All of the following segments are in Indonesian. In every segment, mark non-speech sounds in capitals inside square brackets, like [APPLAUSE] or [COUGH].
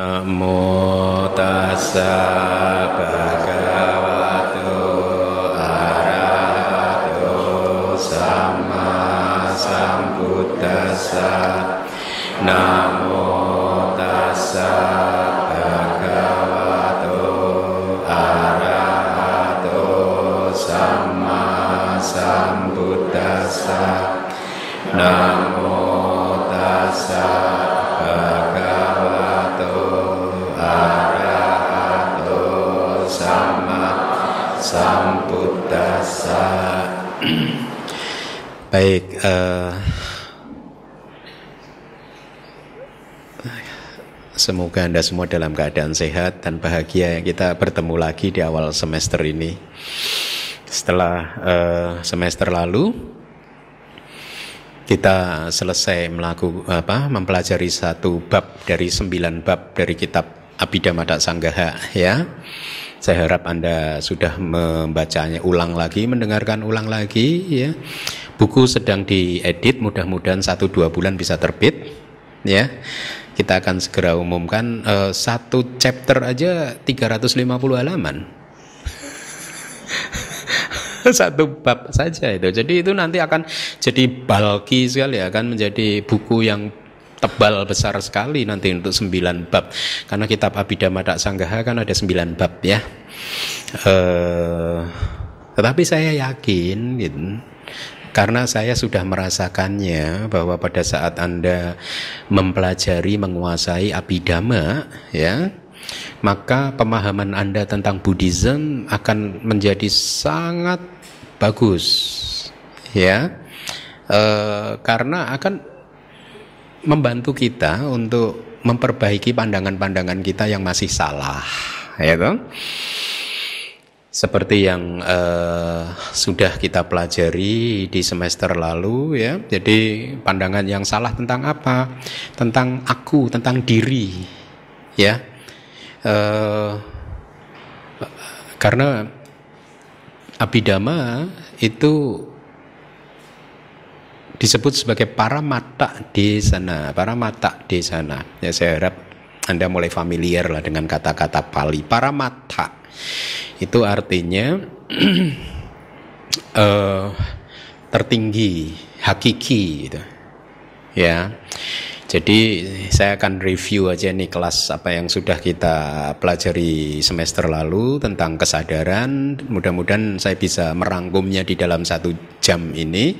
Namo tassa bhagavato arahato sama sambuddhassa. Namo Baik, eh, semoga Anda semua dalam keadaan sehat dan bahagia. Kita bertemu lagi di awal semester ini. Setelah eh, semester lalu, kita selesai melakukan apa mempelajari satu bab dari sembilan bab dari kitab Abhidhamma Sanggaha ya. Saya harap Anda sudah membacanya ulang lagi, mendengarkan ulang lagi ya. Buku sedang diedit, mudah-mudahan satu dua bulan bisa terbit ya. Kita akan segera umumkan eh, satu chapter aja 350 halaman. [LAUGHS] satu bab saja itu. Jadi itu nanti akan jadi bulky sekali akan menjadi buku yang tebal besar sekali nanti untuk sembilan bab karena kitab Abhidhamma Sanggaha kan ada sembilan bab ya. Uh, tetapi saya yakin gitu karena saya sudah merasakannya bahwa pada saat Anda mempelajari menguasai abidama ya maka pemahaman Anda tentang Buddhism akan menjadi sangat bagus ya e, karena akan membantu kita untuk memperbaiki pandangan-pandangan kita yang masih salah ya toh? Seperti yang uh, sudah kita pelajari di semester lalu ya. Jadi pandangan yang salah tentang apa? Tentang aku tentang diri ya. Uh, karena abidama itu disebut sebagai para mata di sana para mata di sana ya saya harap anda mulai familiar lah dengan kata-kata Pali. Para mata itu artinya uh, [CLEARS THROAT] tertinggi, hakiki gitu. Ya. Jadi saya akan review aja nih kelas apa yang sudah kita pelajari semester lalu tentang kesadaran. Mudah-mudahan saya bisa merangkumnya di dalam satu jam ini.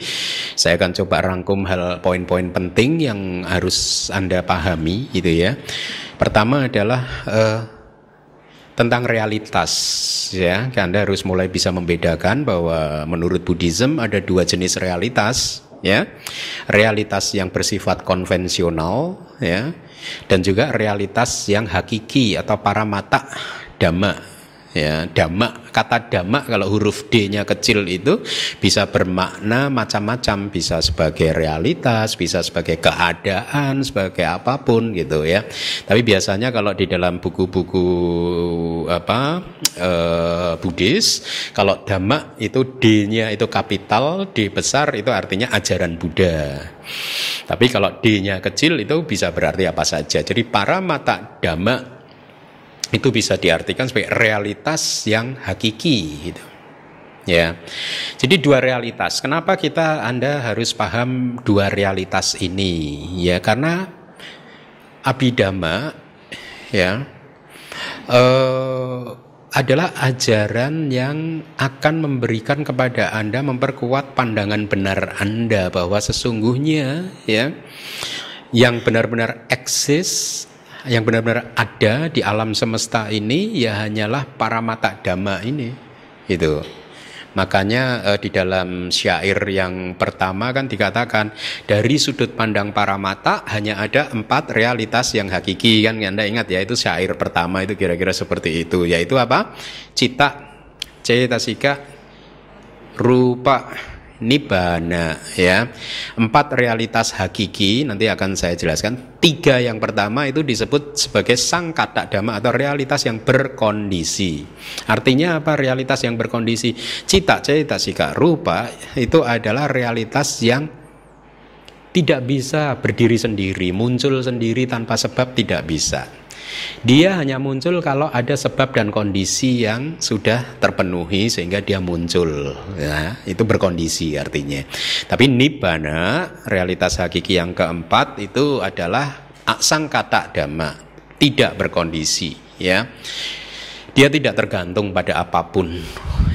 Saya akan coba rangkum hal poin-poin penting yang harus anda pahami, gitu ya. Pertama adalah uh, tentang realitas ya. Anda harus mulai bisa membedakan bahwa menurut Buddhism ada dua jenis realitas ya. Realitas yang bersifat konvensional ya dan juga realitas yang hakiki atau para mata dhamma ya dhamma kata dhamma kalau huruf D-nya kecil itu bisa bermakna macam-macam bisa sebagai realitas bisa sebagai keadaan sebagai apa pun gitu ya. Tapi biasanya kalau di dalam buku-buku apa eh, Buddhis kalau dhamma itu D-nya itu kapital D besar itu artinya ajaran Buddha. Tapi kalau D-nya kecil itu bisa berarti apa saja. Jadi para mata dhamma itu bisa diartikan sebagai realitas yang hakiki gitu. Ya. Jadi dua realitas. Kenapa kita Anda harus paham dua realitas ini? Ya, karena abidama ya eh, adalah ajaran yang akan memberikan kepada Anda memperkuat pandangan benar Anda bahwa sesungguhnya ya yang benar-benar eksis yang benar-benar ada di alam semesta ini ya hanyalah para mata dhamma ini itu makanya eh, di dalam syair yang pertama kan dikatakan dari sudut pandang para mata hanya ada empat realitas yang hakiki. Kan anda ingat ya itu syair pertama itu kira-kira seperti itu yaitu apa? Cita cetasika rupa nibbana ya. Empat realitas hakiki nanti akan saya jelaskan. Tiga yang pertama itu disebut sebagai sang kata dhamma atau realitas yang berkondisi. Artinya apa realitas yang berkondisi? Cita, cita, sika, rupa itu adalah realitas yang tidak bisa berdiri sendiri, muncul sendiri tanpa sebab tidak bisa. Dia hanya muncul kalau ada sebab dan kondisi yang sudah terpenuhi sehingga dia muncul. Ya, itu berkondisi artinya. Tapi nibbana, realitas hakiki yang keempat itu adalah aksang kata dhamma, tidak berkondisi, ya. Dia tidak tergantung pada apa pun,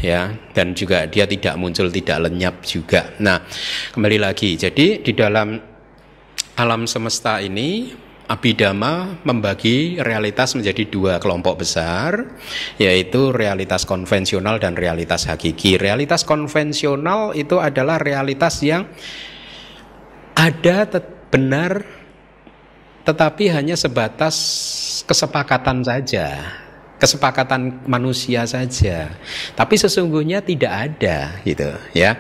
ya, dan juga dia tidak muncul, tidak lenyap juga. Nah, kembali lagi, jadi di dalam alam semesta ini Abhidhamma membagi realitas menjadi dua kelompok besar, yaitu realitas konvensional dan realitas hakiki. Realitas konvensional itu adalah realitas yang ada benar, tetapi hanya sebatas kesepakatan saja, kesepakatan manusia saja. Tapi sesungguhnya tidak ada, gitu ya.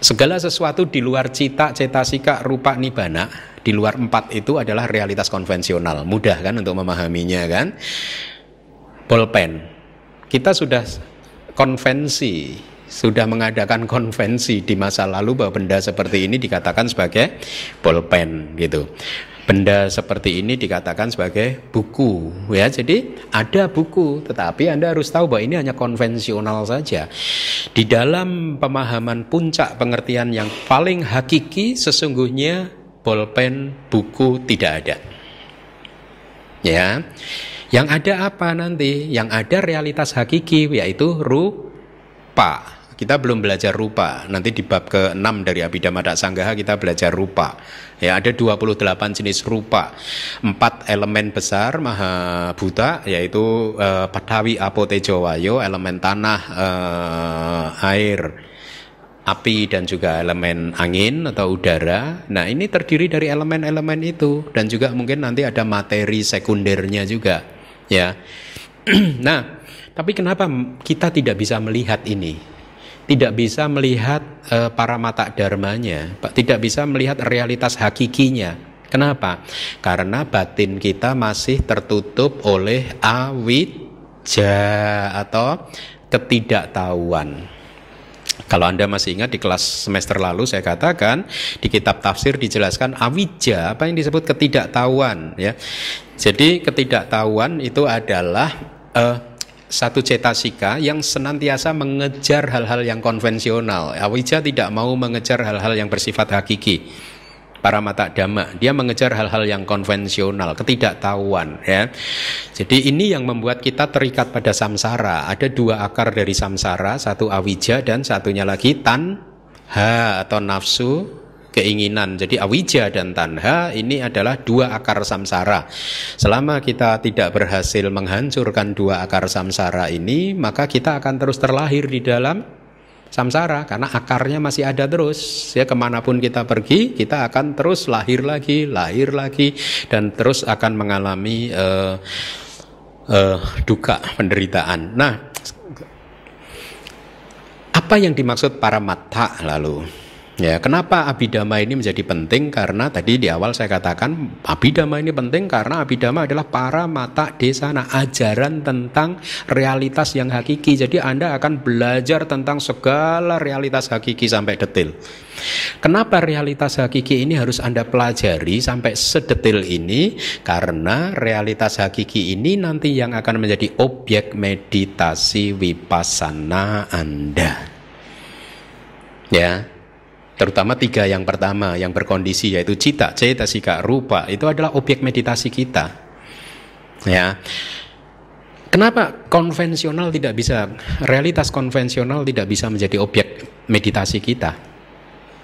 Segala sesuatu di luar cita, cetasika, rupa, nibana di luar empat itu adalah realitas konvensional. Mudah kan untuk memahaminya kan? Bolpen. Kita sudah konvensi, sudah mengadakan konvensi di masa lalu bahwa benda seperti ini dikatakan sebagai bolpen gitu. Benda seperti ini dikatakan sebagai buku ya. Jadi ada buku, tetapi Anda harus tahu bahwa ini hanya konvensional saja. Di dalam pemahaman puncak pengertian yang paling hakiki sesungguhnya bolpen, buku tidak ada. Ya. Yang ada apa nanti? Yang ada realitas hakiki yaitu rupa. Kita belum belajar rupa. Nanti di bab ke-6 dari Abhidhamma Sanggaha kita belajar rupa. Ya, ada 28 jenis rupa. Empat elemen besar maha buta yaitu eh, patawi, apo, tejo, wayo, elemen tanah, eh, air, api dan juga elemen angin atau udara. Nah, ini terdiri dari elemen-elemen itu dan juga mungkin nanti ada materi sekundernya juga, ya. [CLEARS THROAT] nah, tapi kenapa kita tidak bisa melihat ini? Tidak bisa melihat uh, para mata dharmanya, tidak bisa melihat realitas hakikinya. Kenapa? Karena batin kita masih tertutup oleh awidja atau ketidaktahuan. Kalau Anda masih ingat di kelas semester lalu saya katakan di kitab tafsir dijelaskan awija apa yang disebut ketidaktahuan ya. Jadi ketidaktahuan itu adalah uh, satu cetasika yang senantiasa mengejar hal-hal yang konvensional. Awija tidak mau mengejar hal-hal yang bersifat hakiki para mata dhamma. Dia mengejar hal-hal yang konvensional, ketidaktahuan ya. Jadi ini yang membuat kita terikat pada samsara. Ada dua akar dari samsara, satu awija dan satunya lagi tanha atau nafsu keinginan. Jadi awija dan tanha ini adalah dua akar samsara. Selama kita tidak berhasil menghancurkan dua akar samsara ini, maka kita akan terus terlahir di dalam samsara karena akarnya masih ada terus ya ke mana pun kita pergi kita akan terus lahir lagi lahir lagi dan terus akan mengalami uh, uh, duka penderitaan nah apa yang dimaksud para mata lalu Ya, kenapa abidama ini menjadi penting? Karena tadi di awal saya katakan abidama ini penting karena abidama adalah para mata desana ajaran tentang realitas yang hakiki. Jadi Anda akan belajar tentang segala realitas hakiki sampai detil. Kenapa realitas hakiki ini harus Anda pelajari sampai sedetil ini? Karena realitas hakiki ini nanti yang akan menjadi objek meditasi wipasana Anda. Ya, terutama tiga yang pertama yang berkondisi yaitu cita, cetasika, rupa itu adalah objek meditasi kita. Ya. Kenapa konvensional tidak bisa realitas konvensional tidak bisa menjadi objek meditasi kita?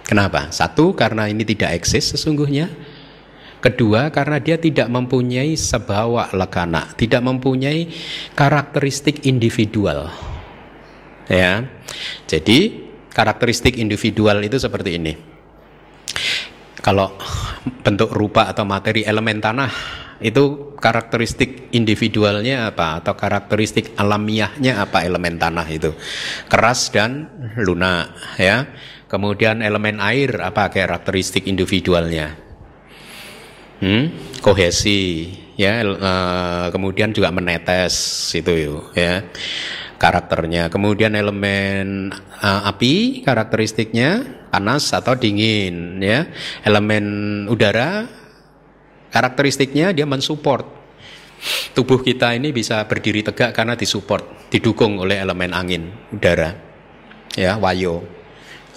Kenapa? Satu karena ini tidak eksis sesungguhnya. Kedua karena dia tidak mempunyai sebawa lekana, tidak mempunyai karakteristik individual. Ya. Jadi karakteristik individual itu seperti ini. Kalau bentuk rupa atau materi elemen tanah itu karakteristik individualnya apa? Atau karakteristik alamiahnya apa elemen tanah itu? Keras dan lunak ya. Kemudian elemen air apa karakteristik individualnya? Hmm? kohesi ya. Uh, kemudian juga menetes itu ya karakternya. Kemudian elemen uh, api karakteristiknya panas atau dingin ya. Elemen udara Karakteristiknya dia mensupport tubuh kita ini bisa berdiri tegak karena disupport, didukung oleh elemen angin, udara, ya, wayo.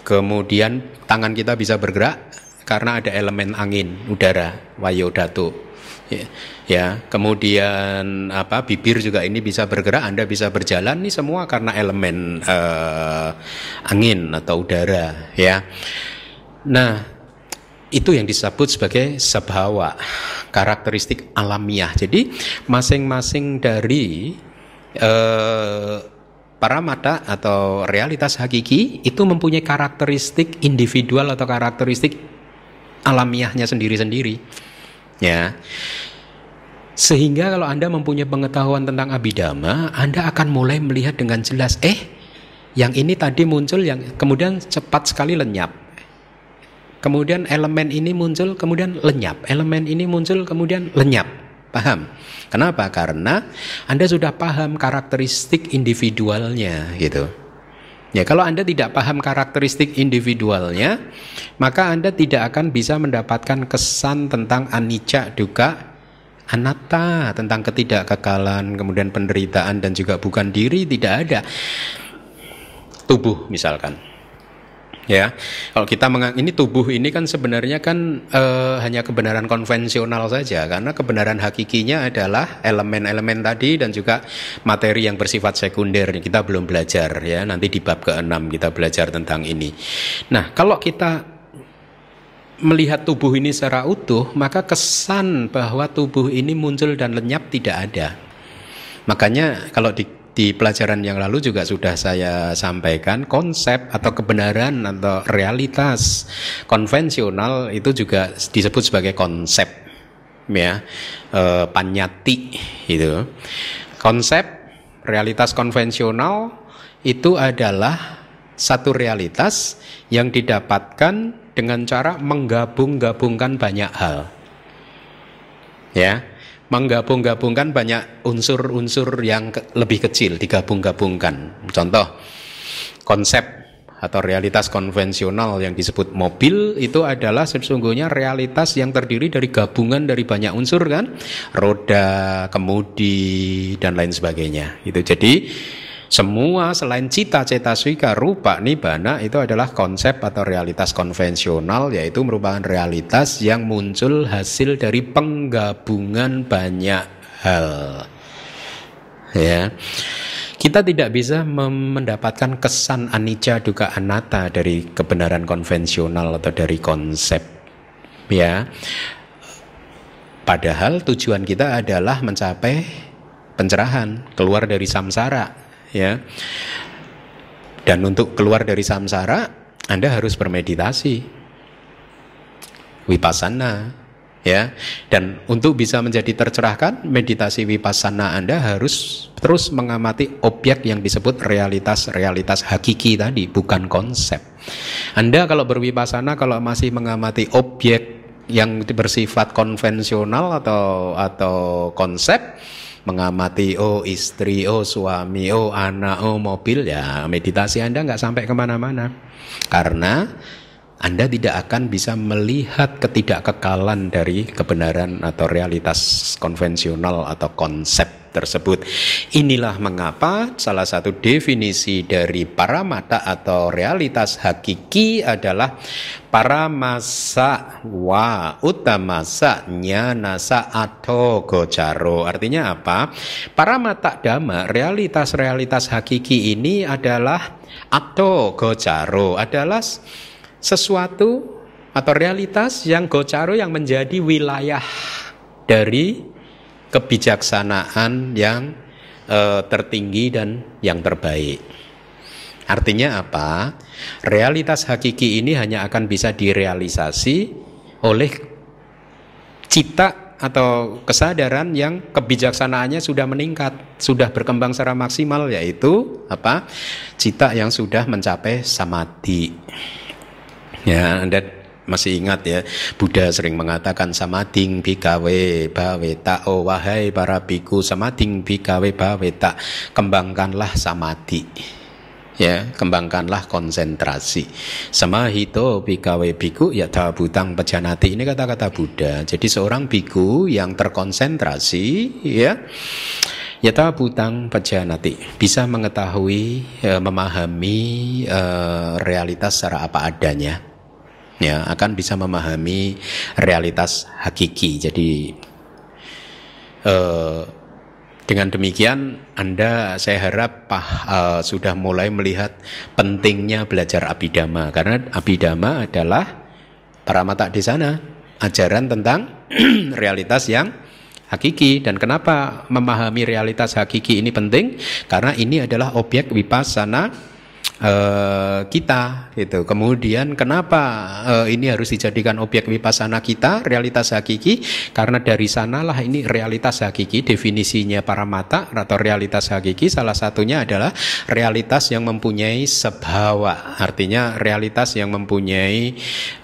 Kemudian tangan kita bisa bergerak karena ada elemen angin, udara, wayo, datu. Ya, ya, kemudian apa bibir juga ini bisa bergerak, Anda bisa berjalan ini semua karena elemen uh, angin atau udara, ya. Nah, itu yang disebut sebagai sabhawa, karakteristik alamiah. Jadi masing-masing dari uh, para mata atau realitas hakiki itu mempunyai karakteristik individual atau karakteristik alamiahnya sendiri-sendiri. Ya. Sehingga kalau Anda mempunyai pengetahuan tentang abidama, Anda akan mulai melihat dengan jelas, eh, yang ini tadi muncul yang kemudian cepat sekali lenyap. Kemudian elemen ini muncul, kemudian lenyap. Elemen ini muncul, kemudian lenyap. Paham? Kenapa? Karena Anda sudah paham karakteristik individualnya gitu. Ya, kalau Anda tidak paham karakteristik individualnya, maka Anda tidak akan bisa mendapatkan kesan tentang anicca, duka, anatta, tentang ketidakkekalan, kemudian penderitaan dan juga bukan diri tidak ada. Tubuh misalkan ya kalau kita mengang ini tubuh ini kan sebenarnya kan e, hanya kebenaran konvensional saja karena kebenaran hakikinya adalah elemen-elemen tadi dan juga materi yang bersifat sekunder. Kita belum belajar ya. Nanti di bab ke-6 kita belajar tentang ini. Nah kalau kita melihat tubuh ini secara utuh maka kesan bahwa tubuh ini muncul dan lenyap tidak ada. Makanya kalau di di pelajaran yang lalu juga sudah saya sampaikan konsep atau kebenaran atau realitas konvensional itu juga disebut sebagai konsep ya e, panyati itu konsep realitas konvensional itu adalah satu realitas yang didapatkan dengan cara menggabung-gabungkan banyak hal ya menggabung-gabungkan banyak unsur-unsur yang ke, lebih kecil digabung-gabungkan. Contoh konsep atau realitas konvensional yang disebut mobil itu adalah sesungguhnya realitas yang terdiri dari gabungan dari banyak unsur kan, roda, kemudi dan lain sebagainya. Itu jadi semua selain cita-cita suika rupa nibana itu adalah konsep atau realitas konvensional yaitu merupakan realitas yang muncul hasil dari penggabungan banyak hal. Ya. Kita tidak bisa mendapatkan kesan anicca duka anatta dari kebenaran konvensional atau dari konsep. Ya. Padahal tujuan kita adalah mencapai pencerahan, keluar dari samsara ya. Dan untuk keluar dari samsara, Anda harus bermeditasi. Vipassana, ya. Dan untuk bisa menjadi tercerahkan, meditasi vipassana Anda harus terus mengamati objek yang disebut realitas-realitas hakiki tadi, bukan konsep. Anda kalau bervipassana kalau masih mengamati objek yang bersifat konvensional atau atau konsep, mengamati oh istri, oh suami, oh anak, oh mobil ya meditasi Anda nggak sampai ke mana-mana. Karena anda tidak akan bisa melihat ketidakkekalan dari kebenaran atau realitas konvensional atau konsep tersebut. Inilah mengapa salah satu definisi dari para mata atau realitas hakiki adalah para masa wa utamasa nyanasa atau gocaro. Artinya apa? Para mata dhamma, realitas-realitas hakiki ini adalah atau gocaro adalah sesuatu atau realitas yang gocaro yang menjadi wilayah dari kebijaksanaan yang e, tertinggi dan yang terbaik. Artinya apa? Realitas hakiki ini hanya akan bisa direalisasi oleh cita atau kesadaran yang kebijaksanaannya sudah meningkat, sudah berkembang secara maksimal yaitu apa? Cita yang sudah mencapai samadhi. Ya, Anda masih ingat ya, Buddha sering mengatakan samading bikawe baweta, oh wahai para biku samading bikawe baweta, kembangkanlah samadhi. ya kembangkanlah konsentrasi. Samahito bikawe biku ya butang pejanati. Ini kata-kata Buddha. Jadi seorang biku yang terkonsentrasi ya ya butang pejanati bisa mengetahui ya, memahami uh, realitas secara apa adanya ya akan bisa memahami realitas hakiki. Jadi uh, dengan demikian Anda saya harap pah, uh, sudah mulai melihat pentingnya belajar abidama karena abidama adalah para mata di sana ajaran tentang [CLEARS THROAT] realitas yang hakiki. Dan kenapa memahami realitas hakiki ini penting? Karena ini adalah objek vipassana uh, kita gitu. Kemudian kenapa uh, ini harus dijadikan objek wipasana kita, realitas hakiki? Karena dari sanalah ini realitas hakiki definisinya para mata atau realitas hakiki salah satunya adalah realitas yang mempunyai sebhawa, artinya realitas yang mempunyai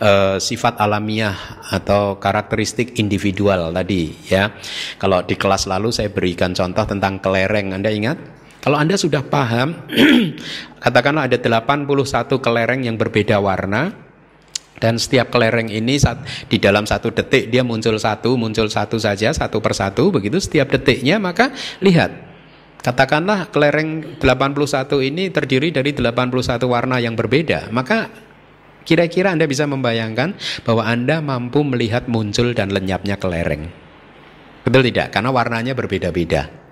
uh, sifat alamiah atau karakteristik individual tadi ya. Kalau di kelas lalu saya berikan contoh tentang kelereng, Anda ingat? Kalau Anda sudah paham, [CLEARS THROAT] katakanlah ada 81 kelereng yang berbeda warna, dan setiap kelereng ini saat, di dalam satu detik dia muncul satu, muncul satu saja, satu persatu, begitu setiap detiknya, maka lihat, katakanlah kelereng 81 ini terdiri dari 81 warna yang berbeda, maka kira-kira Anda bisa membayangkan bahwa Anda mampu melihat muncul dan lenyapnya kelereng. Betul tidak? Karena warnanya berbeda-beda.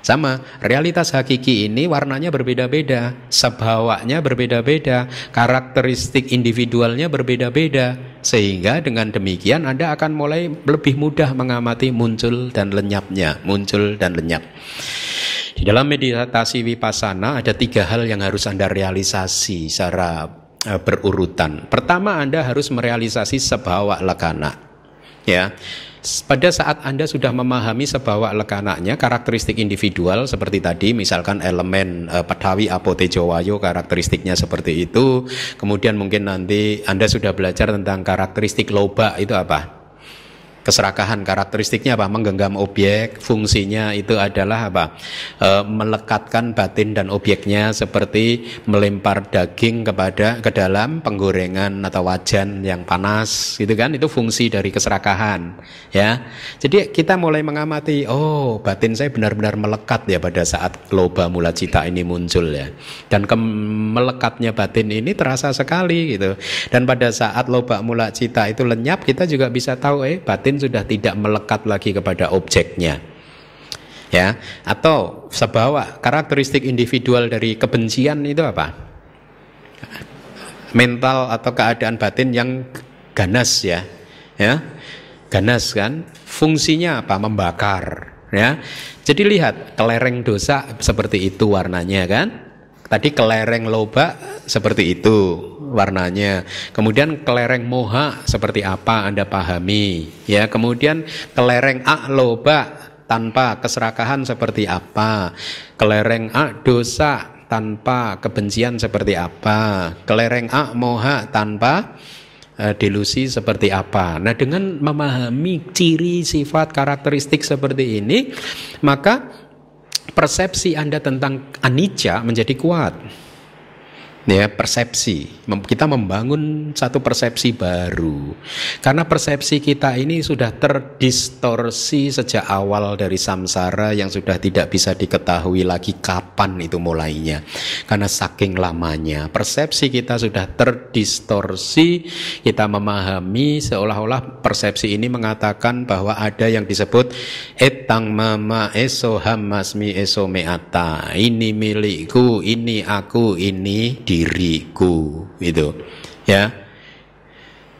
Sama, realitas hakiki ini warnanya berbeda-beda, sebawanya berbeda-beda, karakteristik individualnya berbeda-beda. Sehingga dengan demikian Anda akan mulai lebih mudah mengamati muncul dan lenyapnya, muncul dan lenyap. Di dalam meditasi vipassana ada tiga hal yang harus Anda realisasi secara uh, berurutan. Pertama Anda harus merealisasi sebawa lekana. Ya, pada saat Anda sudah memahami sebawa lekanaknya, karakteristik individual seperti tadi, misalkan elemen e, Padawi Apotejowayo karakteristiknya seperti itu, kemudian mungkin nanti Anda sudah belajar tentang karakteristik loba itu apa? Keserakahan. Karakteristiknya apa? Menggenggam objek fungsinya itu adalah apa? E, melekatkan batin dan objeknya seperti melempar daging kepada ke dalam penggorengan atau wajan yang panas gitu kan? Itu fungsi dari keserakahan ya. Jadi kita mulai mengamati oh batin saya benar-benar melekat ya pada saat loba mula cita ini muncul ya. Dan ke melekatnya batin ini terasa sekali gitu. Dan pada saat loba mula cita itu lenyap kita juga bisa tahu eh batin sudah tidak melekat lagi kepada objeknya. Ya, atau sebawa karakteristik individual dari kebencian itu apa? Mental atau keadaan batin yang ganas ya. Ya. Ganas kan? Fungsinya apa? Membakar, ya. Jadi lihat kelereng dosa seperti itu warnanya kan? Tadi kelereng loba seperti itu warnanya. Kemudian kelereng moha seperti apa Anda pahami? Ya, kemudian kelereng loba tanpa keserakahan seperti apa? Kelereng a dosa tanpa kebencian seperti apa? Kelereng a moha tanpa uh, delusi seperti apa? Nah, dengan memahami ciri sifat karakteristik seperti ini, maka persepsi Anda tentang anicca menjadi kuat ya persepsi. Kita membangun satu persepsi baru. Karena persepsi kita ini sudah terdistorsi sejak awal dari samsara yang sudah tidak bisa diketahui lagi kapan itu mulainya. Karena saking lamanya. Persepsi kita sudah terdistorsi. Kita memahami seolah-olah persepsi ini mengatakan bahwa ada yang disebut etang mama eso hamasmi eso meata ini milikku ini aku ini diriku itu ya.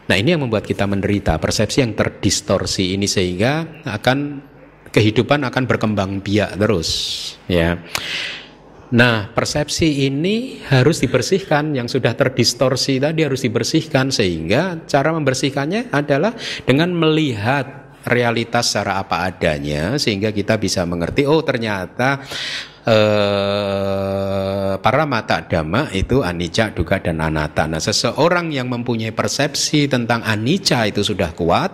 Nah ini yang membuat kita menderita. Persepsi yang terdistorsi ini sehingga akan kehidupan akan berkembang biak terus ya. Nah, persepsi ini harus dibersihkan. Yang sudah terdistorsi tadi harus dibersihkan sehingga cara membersihkannya adalah dengan melihat realitas secara apa adanya sehingga kita bisa mengerti oh ternyata eh, para mata dhamma itu anicca, duga dan anatta. Nah, seseorang yang mempunyai persepsi tentang anicca itu sudah kuat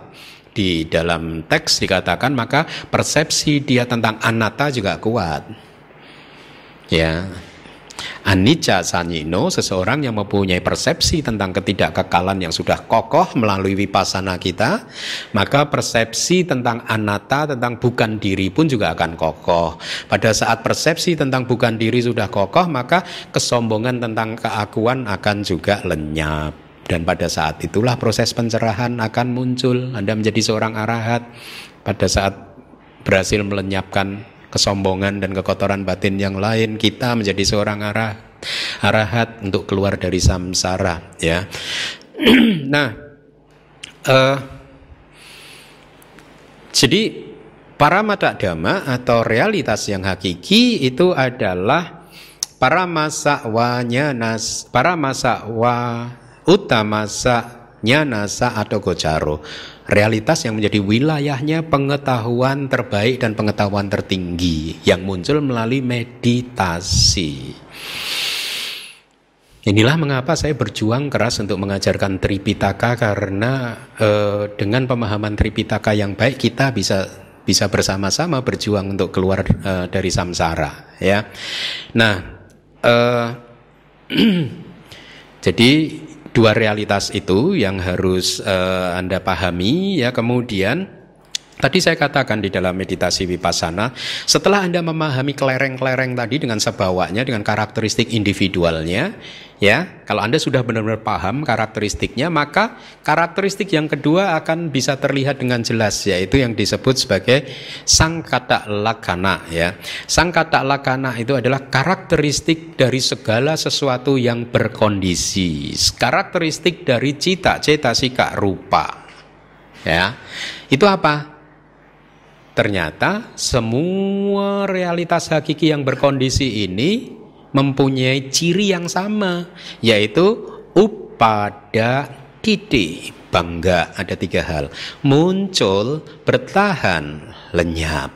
di dalam teks dikatakan maka persepsi dia tentang anatta juga kuat. Ya. Anicca sanyino, seseorang yang mempunyai persepsi tentang ketidakkekalan yang sudah kokoh melalui vipassana kita, maka persepsi tentang anatta, tentang bukan diri pun juga akan kokoh. Pada saat persepsi tentang bukan diri sudah kokoh, maka kesombongan tentang keakuan akan juga lenyap. Dan pada saat itulah proses pencerahan akan muncul. Anda menjadi seorang arahat pada saat berhasil melenyapkan kesombongan dan kekotoran batin yang lain kita menjadi seorang arah arahat untuk keluar dari samsara ya. [CLEARS THROAT] Nah uh, jadi para mata dhamma atau realitas yang hakiki itu adalah para masa nas para masa wa utamasa nyanasa atau gocaro realitas yang menjadi wilayahnya pengetahuan terbaik dan pengetahuan tertinggi yang muncul melalui meditasi. Inilah mengapa saya berjuang keras untuk mengajarkan Tripitaka karena eh, dengan pemahaman Tripitaka yang baik kita bisa bisa bersama-sama berjuang untuk keluar eh, dari samsara ya. Nah, eh, [CLEARS THROAT] jadi dua realitas itu yang harus uh, Anda pahami ya. Kemudian Tadi saya katakan di dalam meditasi vipassana, setelah Anda memahami kelereng-kelereng tadi dengan sebawanya, dengan karakteristik individualnya, ya, kalau Anda sudah benar-benar paham karakteristiknya, maka karakteristik yang kedua akan bisa terlihat dengan jelas, yaitu yang disebut sebagai sang kata lakana, ya. Sang kata lakana itu adalah karakteristik dari segala sesuatu yang berkondisi, karakteristik dari cita, sika rupa. Ya, itu apa? Ternyata semua realitas hakiki yang berkondisi ini mempunyai ciri yang sama, yaitu upada titik bangga ada tiga hal. Muncul bertahan lenyap.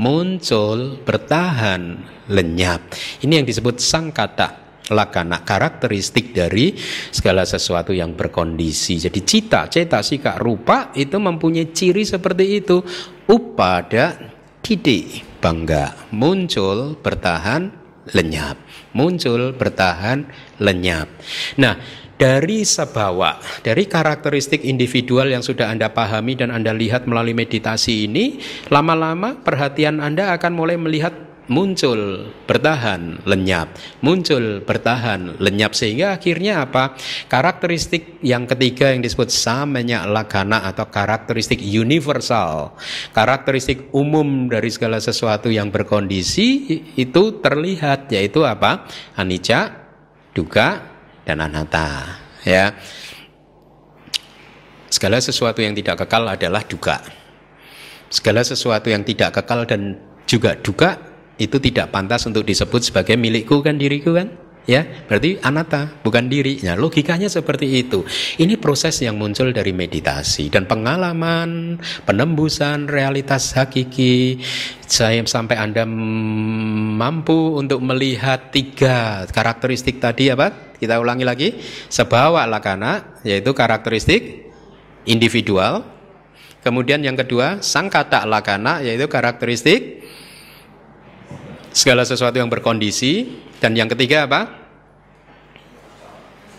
Muncul bertahan lenyap. Ini yang disebut sang kata lakana karakteristik dari segala sesuatu yang berkondisi. Jadi cita, cita, sika, rupa itu mempunyai ciri seperti itu. Upada titik bangga muncul bertahan lenyap muncul bertahan lenyap. Nah dari sebawa, dari karakteristik individual yang sudah Anda pahami dan Anda lihat melalui meditasi ini, lama-lama perhatian Anda akan mulai melihat muncul bertahan lenyap. Muncul bertahan lenyap. Sehingga akhirnya apa? Karakteristik yang ketiga yang disebut samanya lakana atau karakteristik universal. Karakteristik umum dari segala sesuatu yang berkondisi itu terlihat yaitu apa? Anicca duga dan anatta. Ya. Segala sesuatu yang tidak kekal adalah duga segala sesuatu yang tidak kekal dan juga duga itu tidak pantas untuk disebut sebagai milikku kan diriku kan? Ya berarti anata bukan diri nah logikanya seperti itu. Ini proses yang muncul dari meditasi dan pengalaman penembusan realitas hakiki. Saya sampai anda mampu untuk melihat tiga karakteristik tadi apa? Kita ulangi lagi. Sebawa lakana yaitu karakteristik individual. Kemudian yang kedua sang kata lakana yaitu karakteristik segala sesuatu yang berkondisi dan yang ketiga apa?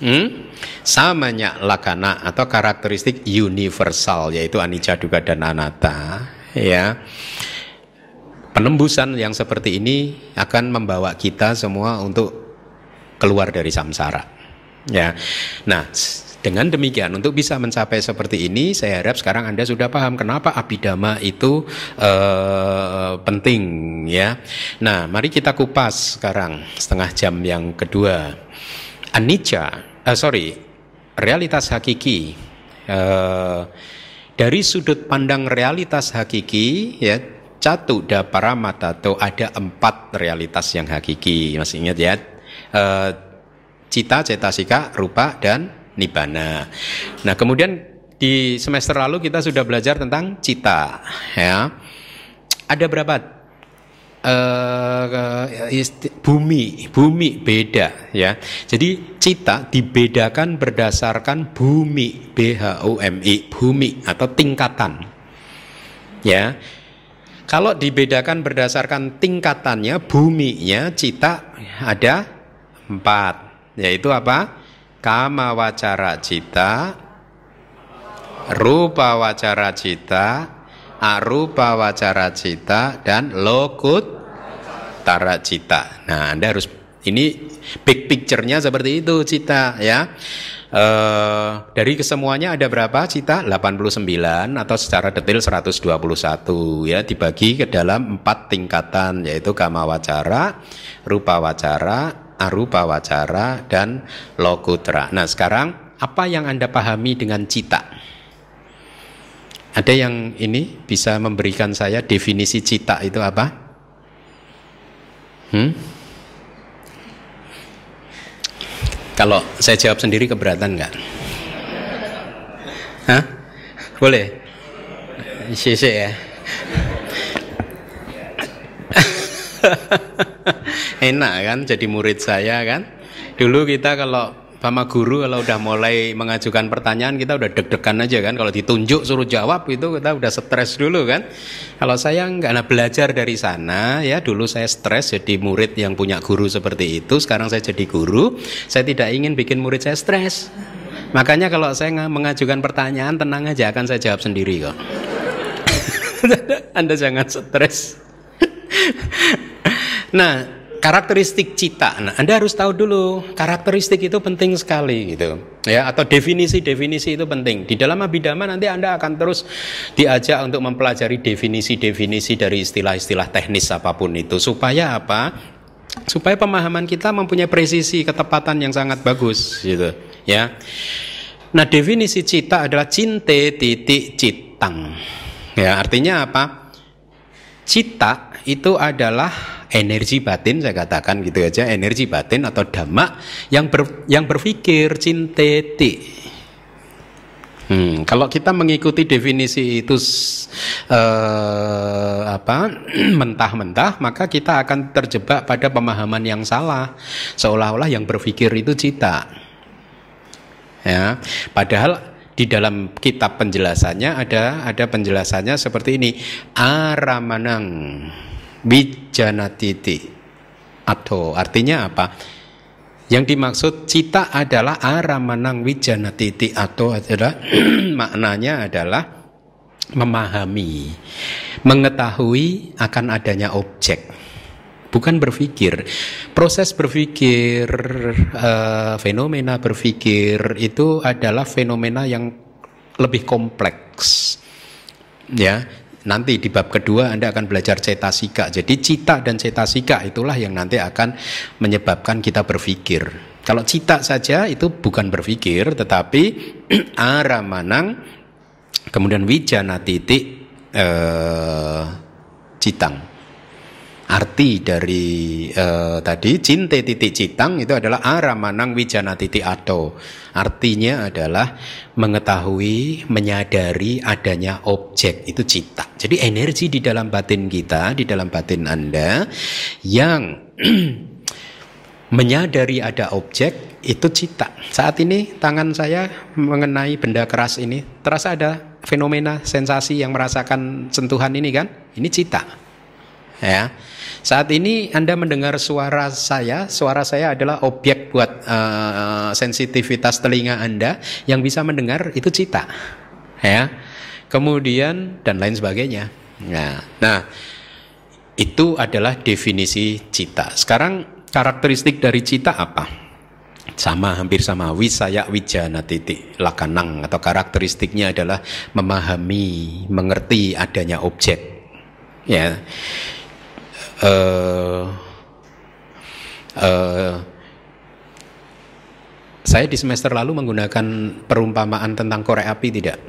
Hmm? Samanya lakana atau karakteristik universal yaitu anicca duga dan anatta ya. Penembusan yang seperti ini akan membawa kita semua untuk keluar dari samsara. Ya. Nah, dengan demikian, untuk bisa mencapai seperti ini, saya harap sekarang Anda sudah paham kenapa abidama itu uh, penting ya. Nah, mari kita kupas sekarang setengah jam yang kedua. Anicca, uh, sorry, realitas hakiki. Uh, dari sudut pandang realitas hakiki, ya catu para mata atau ada empat realitas yang hakiki. Masih ingat ya? Uh, cita, cetasika, rupa, dan nibbana. Nah, kemudian di semester lalu kita sudah belajar tentang cita, ya. Ada berapa uh, bumi, bumi beda ya. Jadi cita dibedakan berdasarkan bumi, B H U M I, bumi atau tingkatan. Ya. Kalau dibedakan berdasarkan tingkatannya, buminya cita ada empat, yaitu apa? Kama wacara cita, rupa wacara cita, arupa wacara cita, dan lokut tara cita. Nah, Anda harus ini big picture-nya seperti itu cita ya. Uh, dari kesemuanya ada berapa cita? 89 atau secara detail 121 ya dibagi ke dalam empat tingkatan yaitu kama wacara, rupa wacara, arupa wacara dan lokutra. Nah, sekarang apa yang Anda pahami dengan cita? Ada yang ini bisa memberikan saya definisi cita itu apa? Hmm? Kalau saya jawab sendiri keberatan nggak? Hah? Boleh? Sisi ya. [LAUGHS] Enak kan jadi murid saya kan? Dulu kita kalau sama guru kalau udah mulai mengajukan pertanyaan kita udah deg-degan aja kan. Kalau ditunjuk suruh jawab itu kita udah stres dulu kan. Kalau saya nggak nah belajar dari sana ya. Dulu saya stres jadi murid yang punya guru seperti itu. Sekarang saya jadi guru. Saya tidak ingin bikin murid saya stres. Makanya kalau saya mengajukan pertanyaan tenang aja akan saya jawab sendiri kok. [LAUGHS] Anda jangan stres. [LAUGHS] Nah karakteristik cita. Nah, Anda harus tahu dulu karakteristik itu penting sekali gitu. Ya, atau definisi-definisi itu penting. Di dalam abidama nanti Anda akan terus diajak untuk mempelajari definisi-definisi dari istilah-istilah teknis apa pun itu supaya apa? Supaya pemahaman kita mempunyai presisi ketepatan yang sangat bagus gitu, ya. Nah, definisi cita adalah cinte titik citang. Ya, artinya apa? Cita itu adalah energi batin saya katakan gitu aja energi batin atau dhamma yang ber, yang berpikir cinteti Hmm, kalau kita mengikuti definisi itu uh, apa [CLEARS THROAT] mentah-mentah, maka kita akan terjebak pada pemahaman yang salah, seolah-olah yang berpikir itu cita. Ya, padahal di dalam kitab penjelasannya ada ada penjelasannya seperti ini. Aramanang Wijanatiti atau artinya apa? Yang dimaksud cita adalah aramanang wijanatiti atau adalah [CLEARS THROAT] maknanya adalah memahami, mengetahui akan adanya objek, bukan berpikir. Proses berpikir, uh, fenomena berpikir itu adalah fenomena yang lebih kompleks. Ya, Nanti di bab kedua Anda akan belajar cetasika. Jadi cita dan cetasika itulah yang nanti akan menyebabkan kita berpikir. Kalau cita saja itu bukan berpikir tetapi [CLEARS THROAT] aramanang kemudian wijana titik eh, citang. Arti dari uh, tadi cinte titik citang itu adalah aramanang wijana titik ato. Artinya adalah mengetahui, menyadari adanya objek itu cita. Jadi energi di dalam batin kita, di dalam batin Anda yang [CLEARS THROAT] menyadari ada objek itu cita. Saat ini tangan saya mengenai benda keras ini, terasa ada fenomena sensasi yang merasakan sentuhan ini kan? Ini cita. Ya. Saat ini Anda mendengar suara saya, suara saya adalah objek buat uh, sensitivitas telinga Anda yang bisa mendengar itu cita. Ya. Kemudian dan lain sebagainya. Nah, nah itu adalah definisi cita. Sekarang karakteristik dari cita apa? Sama hampir sama wisaya wijana titik lakanang atau karakteristiknya adalah memahami, mengerti adanya objek. Ya uh, saya di semester lalu menggunakan perumpamaan tentang korek api tidak?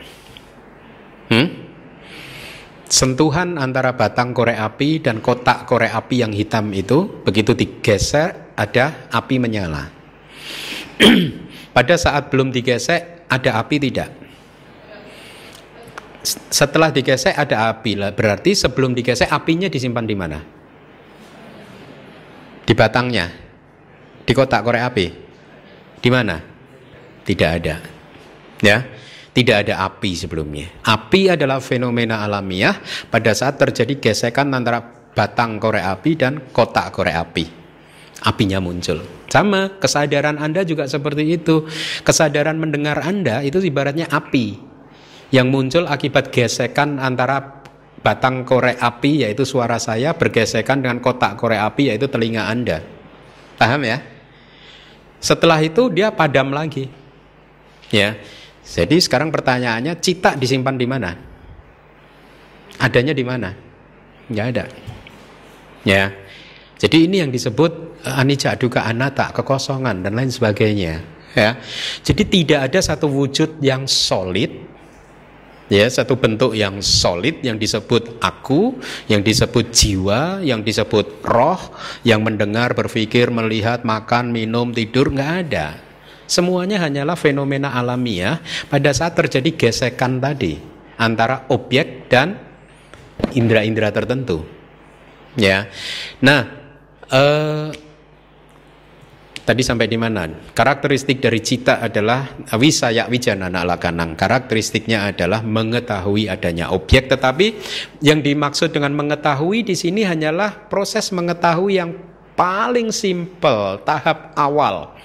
Hmm? Sentuhan antara batang korek api dan kotak korek api yang hitam itu begitu digeser ada api menyala. [CLEARS THROAT] Pada saat belum digesek ada api tidak? Setelah digesek ada api lah. Berarti sebelum digesek apinya disimpan di mana? Di batangnya? Di kotak korek api? Di mana? Tidak ada. Ya, tidak ada api sebelumnya. Api adalah fenomena alamiah pada saat terjadi gesekan antara batang korek api dan kotak korek api. apinya muncul. Sama, kesadaran Anda juga seperti itu. Kesadaran mendengar Anda itu ibaratnya api yang muncul akibat gesekan antara batang korek api yaitu suara saya bergesekan dengan kotak korek api yaitu telinga Anda. Paham ya? Setelah itu dia padam lagi. Ya. Jadi sekarang pertanyaannya cita disimpan di mana? Adanya di mana? Enggak ada. Ya. Jadi ini yang disebut eh, anicca duka anatta, kekosongan dan lain sebagainya. Ya. Jadi tidak ada satu wujud yang solid ya satu bentuk yang solid yang disebut aku, yang disebut jiwa, yang disebut roh, yang mendengar, berpikir, melihat, makan, minum, tidur nggak ada. Semuanya hanyalah fenomena alamiah pada saat terjadi gesekan tadi antara objek dan indera-indera tertentu. Ya, nah. Eh, Tadi sampai di mana? Karakteristik dari cita adalah wisaya wijanana lakanang. Karakteristiknya adalah mengetahui adanya objek, tetapi yang dimaksud dengan mengetahui di sini hanyalah proses mengetahui yang paling simpel, tahap awal.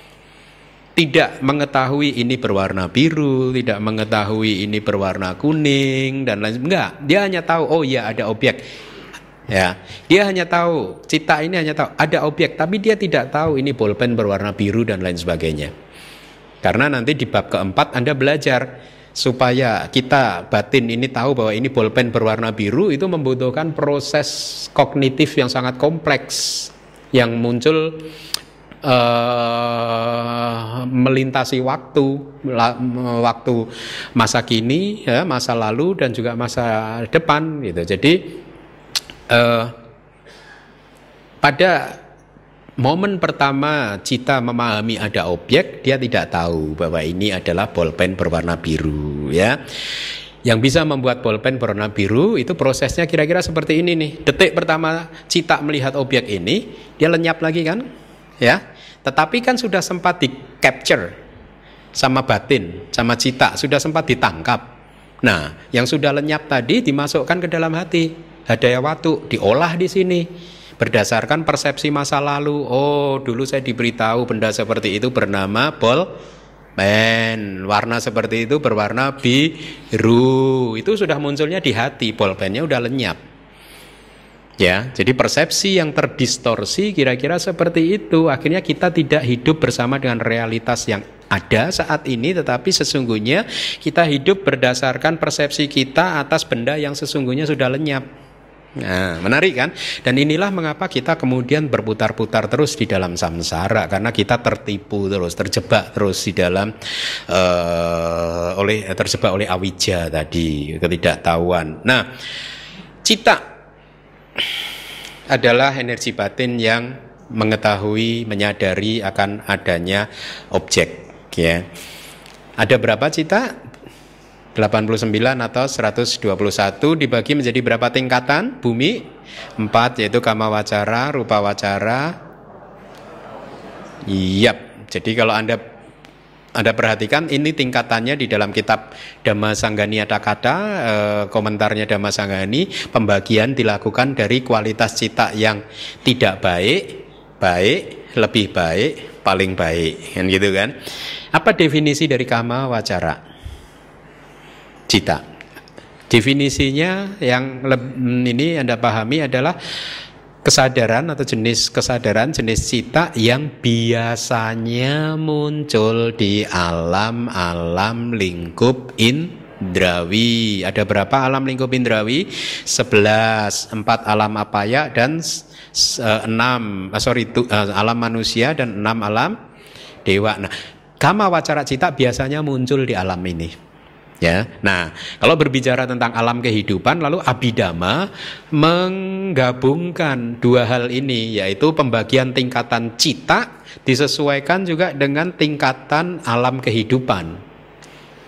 Tidak mengetahui ini berwarna biru, tidak mengetahui ini berwarna kuning dan lain enggak. Dia hanya tahu oh ya ada objek Ya, dia hanya tahu cita ini hanya tahu ada objek, tapi dia tidak tahu ini bolpen berwarna biru dan lain sebagainya. Karena nanti di bab keempat Anda belajar supaya kita batin ini tahu bahwa ini bolpen berwarna biru itu membutuhkan proses kognitif yang sangat kompleks yang muncul uh, melintasi waktu waktu masa kini ya masa lalu dan juga masa depan gitu jadi uh, pada momen pertama Cita memahami ada objek, dia tidak tahu bahwa ini adalah bolpen berwarna biru, ya. Yang bisa membuat bolpen berwarna biru itu prosesnya kira-kira seperti ini nih. Detik pertama Cita melihat objek ini, dia lenyap lagi kan? Ya. Tetapi kan sudah sempat di capture sama batin, sama Cita, sudah sempat ditangkap. Nah, yang sudah lenyap tadi dimasukkan ke dalam hati hadaya watu diolah di sini berdasarkan persepsi masa lalu. Oh, dulu saya diberitahu benda seperti itu bernama bol pen. Warna seperti itu berwarna biru. Itu sudah munculnya di hati, bolpennya udah lenyap. Ya, jadi persepsi yang terdistorsi kira-kira seperti itu. Akhirnya kita tidak hidup bersama dengan realitas yang ada saat ini tetapi sesungguhnya kita hidup berdasarkan persepsi kita atas benda yang sesungguhnya sudah lenyap. Nah, menarik kan? Dan inilah mengapa kita kemudian berputar-putar terus di dalam samsara karena kita tertipu terus, terjebak terus di dalam uh, oleh terjebak oleh awija tadi, ketidaktahuan. Nah, cita adalah energi batin yang mengetahui, menyadari akan adanya objek, ya. Ada berapa cita? 89 atau 121 dibagi menjadi berapa tingkatan bumi? 4 yaitu kama wacara, rupa wacara. Yap. Jadi kalau Anda anda perhatikan ini tingkatannya di dalam kitab Dhamma Sanggani ada kata eh, komentarnya Dhamma Sanggani pembagian dilakukan dari kualitas cita yang tidak baik, baik, lebih baik, paling baik kan gitu kan. Apa definisi dari kama wacara? Cita. Definisinya yang ini Anda pahami adalah kesadaran atau jenis kesadaran jenis cita yang biasanya muncul di alam-alam lingkup indrawi. Ada berapa alam lingkup indrawi? Sebelas, empat alam apaya dan enam, uh, sorry, tu, uh, alam manusia dan enam alam dewa. Nah, kama wacara cita biasanya muncul di alam ini. Ya, nah kalau berbicara tentang alam kehidupan, lalu abidama menggabungkan dua hal ini, yaitu pembagian tingkatan cita disesuaikan juga dengan tingkatan alam kehidupan.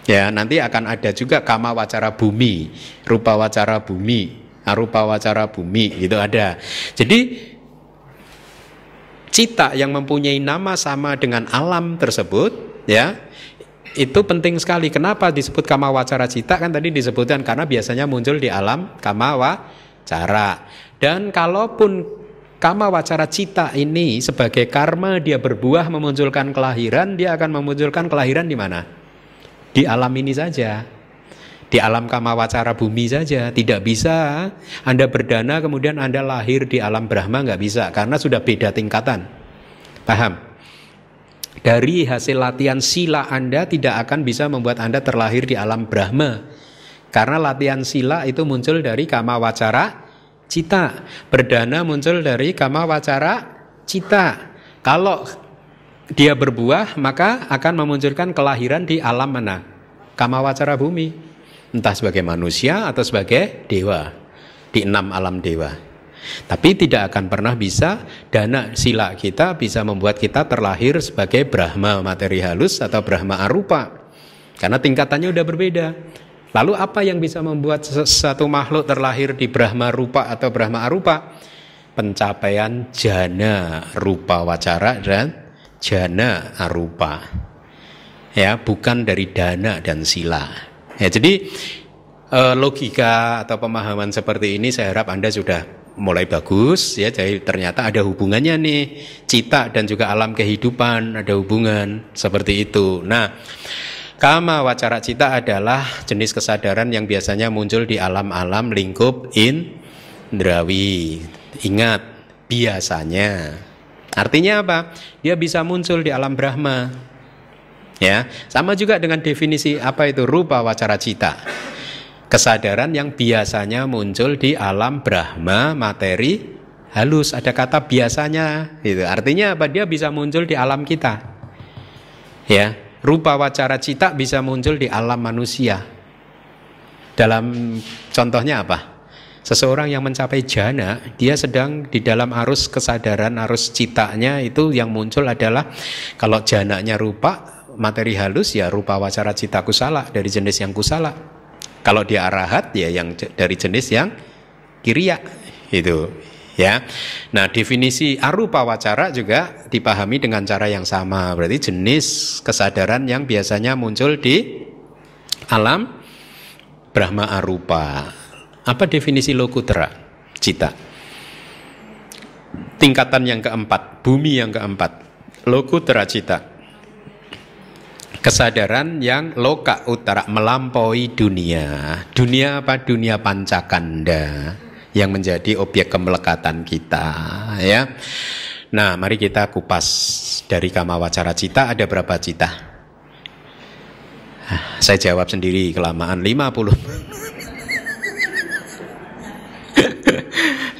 Ya, nanti akan ada juga kama wacara bumi, rupa wacara bumi, arupa wacara bumi, itu ada. Jadi cita yang mempunyai nama sama dengan alam tersebut, ya itu penting sekali. Kenapa disebut kama wacara cita kan tadi disebutkan karena biasanya muncul di alam kama wacara. Dan kalaupun kama wacara cita ini sebagai karma dia berbuah memunculkan kelahiran, dia akan memunculkan kelahiran di mana? Di alam ini saja. Di alam kama wacara bumi saja tidak bisa Anda berdana kemudian Anda lahir di alam Brahma nggak bisa karena sudah beda tingkatan. Paham? Dari hasil latihan sila Anda tidak akan bisa membuat Anda terlahir di alam Brahma. Karena latihan sila itu muncul dari kama wacara cita. Berdana muncul dari kama wacara cita. Kalau dia berbuah maka akan memunculkan kelahiran di alam mana? Kama wacara bumi entah sebagai manusia atau sebagai dewa di enam alam dewa. Tapi tidak akan pernah bisa dana sila kita bisa membuat kita terlahir sebagai Brahma materi halus atau Brahma arupa. Karena tingkatannya udah berbeda. Lalu apa yang bisa membuat satu makhluk terlahir di Brahma rupa atau Brahma arupa? Pencapaian jana rupa wacara dan jana arupa. Ya, bukan dari dana dan sila. Ya, jadi eh, logika atau pemahaman seperti ini saya harap Anda sudah mulai bagus ya. Jadi ternyata ada hubungannya nih cita dan juga alam kehidupan ada hubungan seperti itu. Nah, kama wacara cita adalah jenis kesadaran yang biasanya muncul di alam-alam lingkup indrawi. Ingat, biasanya. Artinya apa? Dia bisa muncul di alam Brahma, Ya, sama juga dengan definisi apa itu rupa wacara cita. Kesadaran yang biasanya muncul di alam Brahma materi halus. Ada kata biasanya gitu. Artinya apa? Dia bisa muncul di alam kita. Ya, rupa wacara cita bisa muncul di alam manusia. Dalam contohnya apa? Seseorang yang mencapai jana, dia sedang di dalam arus kesadaran, arus citanya itu yang muncul adalah kalau jananya rupa, materi halus ya rupa wacara cita kusala dari jenis yang kusala. Kalau dia arahat ya yang dari jenis yang kiriya itu ya. Nah, definisi arupa wacara juga dipahami dengan cara yang sama. Berarti jenis kesadaran yang biasanya muncul di alam Brahma arupa. Apa definisi lokutra cita? Tingkatan yang keempat, bumi yang keempat. Lokutra cita kesadaran yang loka utara melampaui dunia. Dunia apa? Dunia pancakanda yang menjadi objek kemelekatan kita, ya. Nah, mari kita kupas dari kama wacara cita ada berapa cita? Saya jawab sendiri kelamaan 50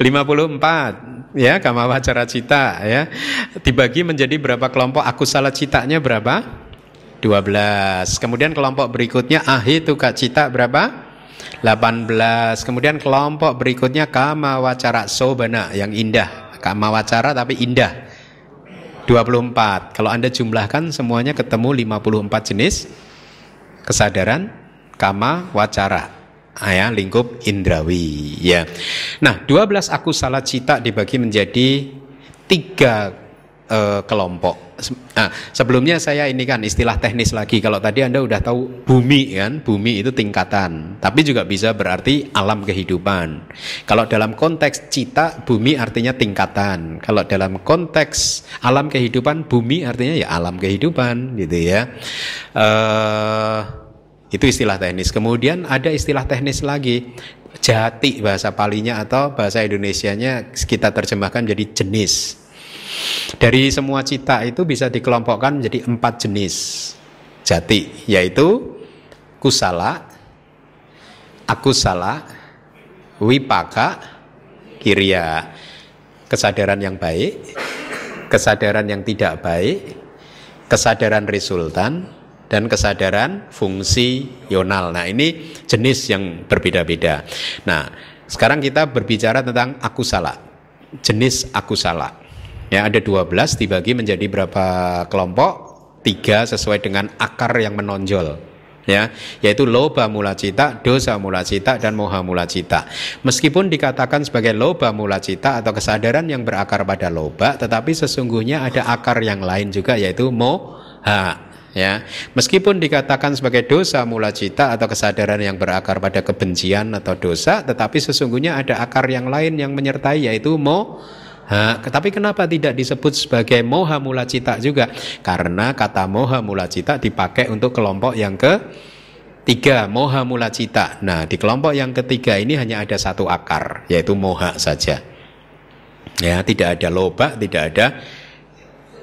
54 [LAUGHS] ya kama wacara cita ya dibagi menjadi berapa kelompok aku salah citanya berapa 12. Kemudian kelompok berikutnya ahituka cita berapa? 18. Kemudian kelompok berikutnya kama wacara sobana yang indah. Kama wacara tapi indah. 24. Kalau Anda jumlahkan semuanya ketemu 54 jenis kesadaran kama wacara. Ah, ya, lingkup indrawi ya. Nah, 12 aku salah cita dibagi menjadi tiga uh, kelompok Nah, sebelumnya saya ini kan istilah teknis lagi. Kalau tadi Anda udah tahu bumi kan, bumi itu tingkatan, tapi juga bisa berarti alam kehidupan. Kalau dalam konteks cita, bumi artinya tingkatan. Kalau dalam konteks alam kehidupan, bumi artinya ya alam kehidupan, gitu ya. Uh, itu istilah teknis. Kemudian ada istilah teknis lagi, jati bahasa palinya atau bahasa Indonesianya kita terjemahkan jadi jenis. Dari semua cita itu bisa dikelompokkan menjadi empat jenis jati, yaitu kusala, akusala, wipaka, kiriya. Kesadaran yang baik, kesadaran yang tidak baik, kesadaran resultan, dan kesadaran fungsi yonal. Nah, ini jenis yang berbeda-beda. Nah, sekarang kita berbicara tentang akusala. Jenis akusala. Ya, ada 12 dibagi menjadi berapa kelompok? Tiga sesuai dengan akar yang menonjol. Ya, yaitu loba mula cita, dosa mula cita, dan moha mula cita. Meskipun dikatakan sebagai loba mula cita atau kesadaran yang berakar pada loba, tetapi sesungguhnya ada akar yang lain juga yaitu moha ya meskipun dikatakan sebagai dosa mula cita atau kesadaran yang berakar pada kebencian atau dosa tetapi sesungguhnya ada akar yang lain yang menyertai yaitu mo Ha, tapi kenapa tidak disebut sebagai moha mula cita juga? Karena kata moha mula cita dipakai untuk kelompok yang ke tiga moha mula cita. Nah di kelompok yang ketiga ini hanya ada satu akar yaitu moha saja. Ya tidak ada loba, tidak ada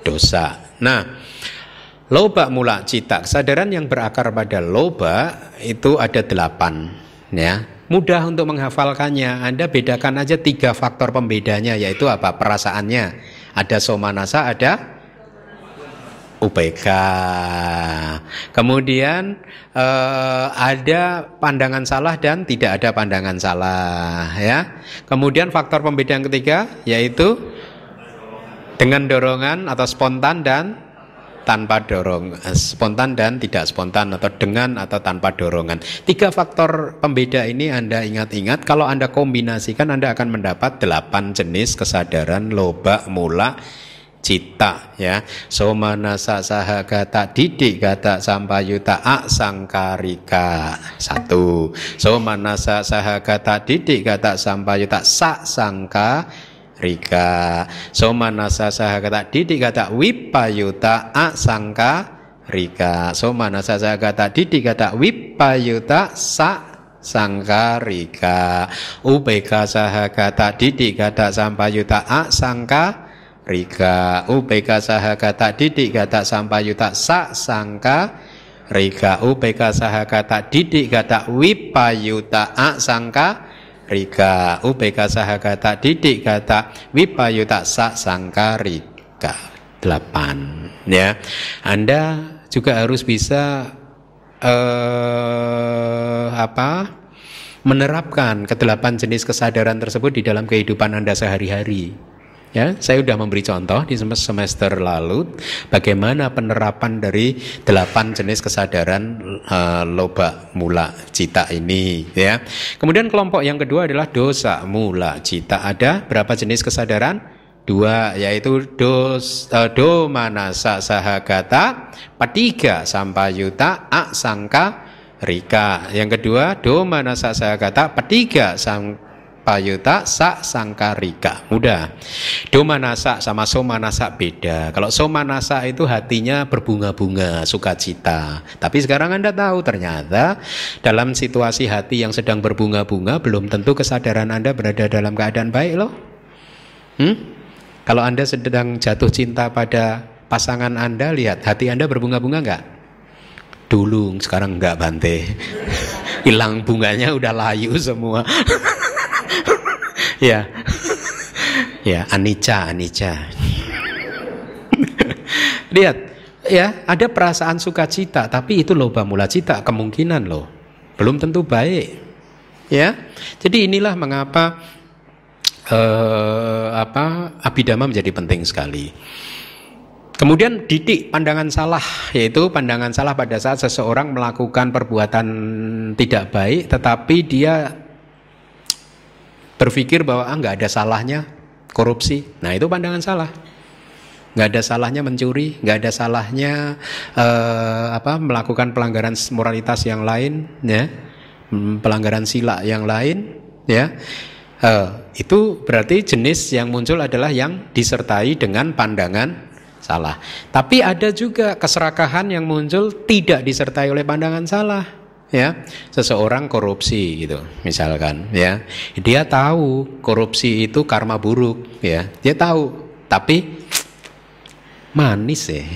dosa. Nah loba mula cita kesadaran yang berakar pada loba itu ada delapan. Ya Mudah untuk menghafalkannya. Anda bedakan aja tiga faktor pembedanya yaitu apa? Perasaannya. Ada somanasa, ada UPK. Kemudian eh, ada pandangan salah dan tidak ada pandangan salah ya. Kemudian faktor pembeda yang ketiga yaitu dengan dorongan atau spontan dan tanpa dorong eh, spontan dan tidak spontan atau dengan atau tanpa dorongan. Tiga faktor pembeda ini anda ingat-ingat. Kalau anda kombinasikan anda akan mendapat delapan jenis kesadaran loba mula cita ya. Somanasa sahagata didik gata sampayuta sangkarika satu. Somanasa sahagata didik gata sampayuta sa sangka rika somanasa sahagata didik kata wipayuta asangka rika. Somanasa sahagata didik kata wipayuta sa sangka rika. Ubeka sahagata didik kata sampayuta asangka rika. Ubeka sahagata didik kata sampayuta sa sangka rika. Ubeka sahagata didik kata wipayuta asangka rika UPK sahagata didik kata wipayuta sa sangkarika delapan ya. Anda juga harus bisa eh, apa menerapkan kedelapan jenis kesadaran tersebut di dalam kehidupan Anda sehari-hari Ya, saya sudah memberi contoh di semester lalu bagaimana penerapan dari delapan jenis kesadaran uh, loba mula cita ini ya. Kemudian kelompok yang kedua adalah dosa mula cita. Ada berapa jenis kesadaran? Dua yaitu dos uh, do manasa sahagata, patiga sampayuta, sangka rika. Yang kedua do manasa sahagata, patiga sang payuta sa sangkarika. Mudah. Domanasa sama somanasa beda. Kalau somanasa itu hatinya berbunga-bunga sukacita. Tapi sekarang anda tahu ternyata dalam situasi hati yang sedang berbunga-bunga belum tentu kesadaran anda berada dalam keadaan baik loh. Hmm? kalau anda sedang jatuh cinta pada pasangan anda lihat hati anda berbunga-bunga nggak? Dulu sekarang nggak bante. [LAUGHS] Hilang bunganya udah layu semua [LAUGHS] [LAUGHS] ya ya anicca anicca lihat ya ada perasaan sukacita tapi itu loba mula cita kemungkinan loh. Belum tentu baik. Ya jadi inilah mengapa eh, apa abidama menjadi penting sekali. Kemudian didik pandangan salah, yaitu pandangan salah pada saat seseorang melakukan perbuatan tidak baik, tetapi dia berpikir bahwa ah nggak ada salahnya korupsi. Nah itu pandangan salah. Nggak ada salahnya mencuri, nggak ada salahnya eh, apa melakukan pelanggaran moralitas yang lain, ya, hmm, pelanggaran sila yang lain, ya. Eh, itu berarti jenis yang muncul adalah yang disertai dengan pandangan salah. Tapi ada juga keserakahan yang muncul tidak disertai oleh pandangan salah ya seseorang korupsi gitu misalkan ya. Dia tahu korupsi itu karma buruk ya. Dia tahu tapi manis ya. [LAUGHS]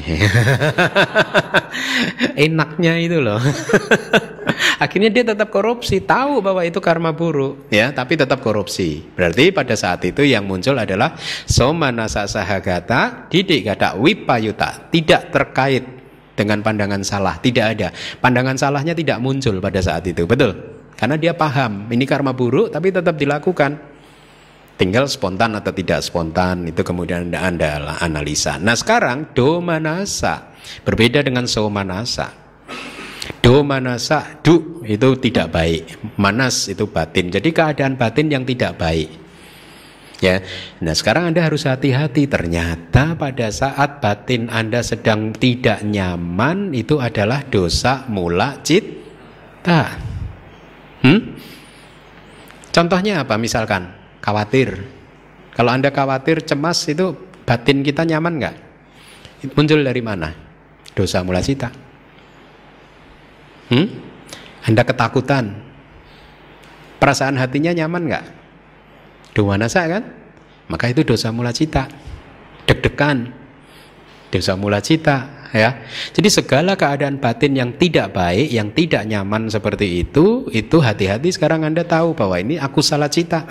Enaknya itu loh. [LAUGHS] Akhirnya dia tetap korupsi tahu bahwa itu karma buruk ya tapi tetap korupsi. Berarti pada saat itu yang muncul adalah somanasa sahagata didik kata wipayuta tidak terkait dengan pandangan salah. Tidak ada. Pandangan salahnya tidak muncul pada saat itu. Betul? Karena dia paham ini karma buruk tapi tetap dilakukan. Tinggal spontan atau tidak spontan itu kemudian Anda, anda analisa. Nah sekarang do manasa berbeda dengan so manasa. Do manasa du itu tidak baik. Manas itu batin. Jadi keadaan batin yang tidak baik. Ya. Nah, sekarang Anda harus hati-hati. Ternyata pada saat batin Anda sedang tidak nyaman itu adalah dosa mula cita. Hmm? Contohnya apa? Misalkan khawatir. Kalau Anda khawatir, cemas itu batin kita nyaman nggak? Muncul dari mana? Dosa mula cita. Hmm? Anda ketakutan. Perasaan hatinya nyaman nggak? Domanasa kan? Maka itu dosa mula cita. Deg-degan. Dosa mula cita ya. Jadi segala keadaan batin yang tidak baik, yang tidak nyaman seperti itu, itu hati-hati sekarang Anda tahu bahwa ini aku salah cita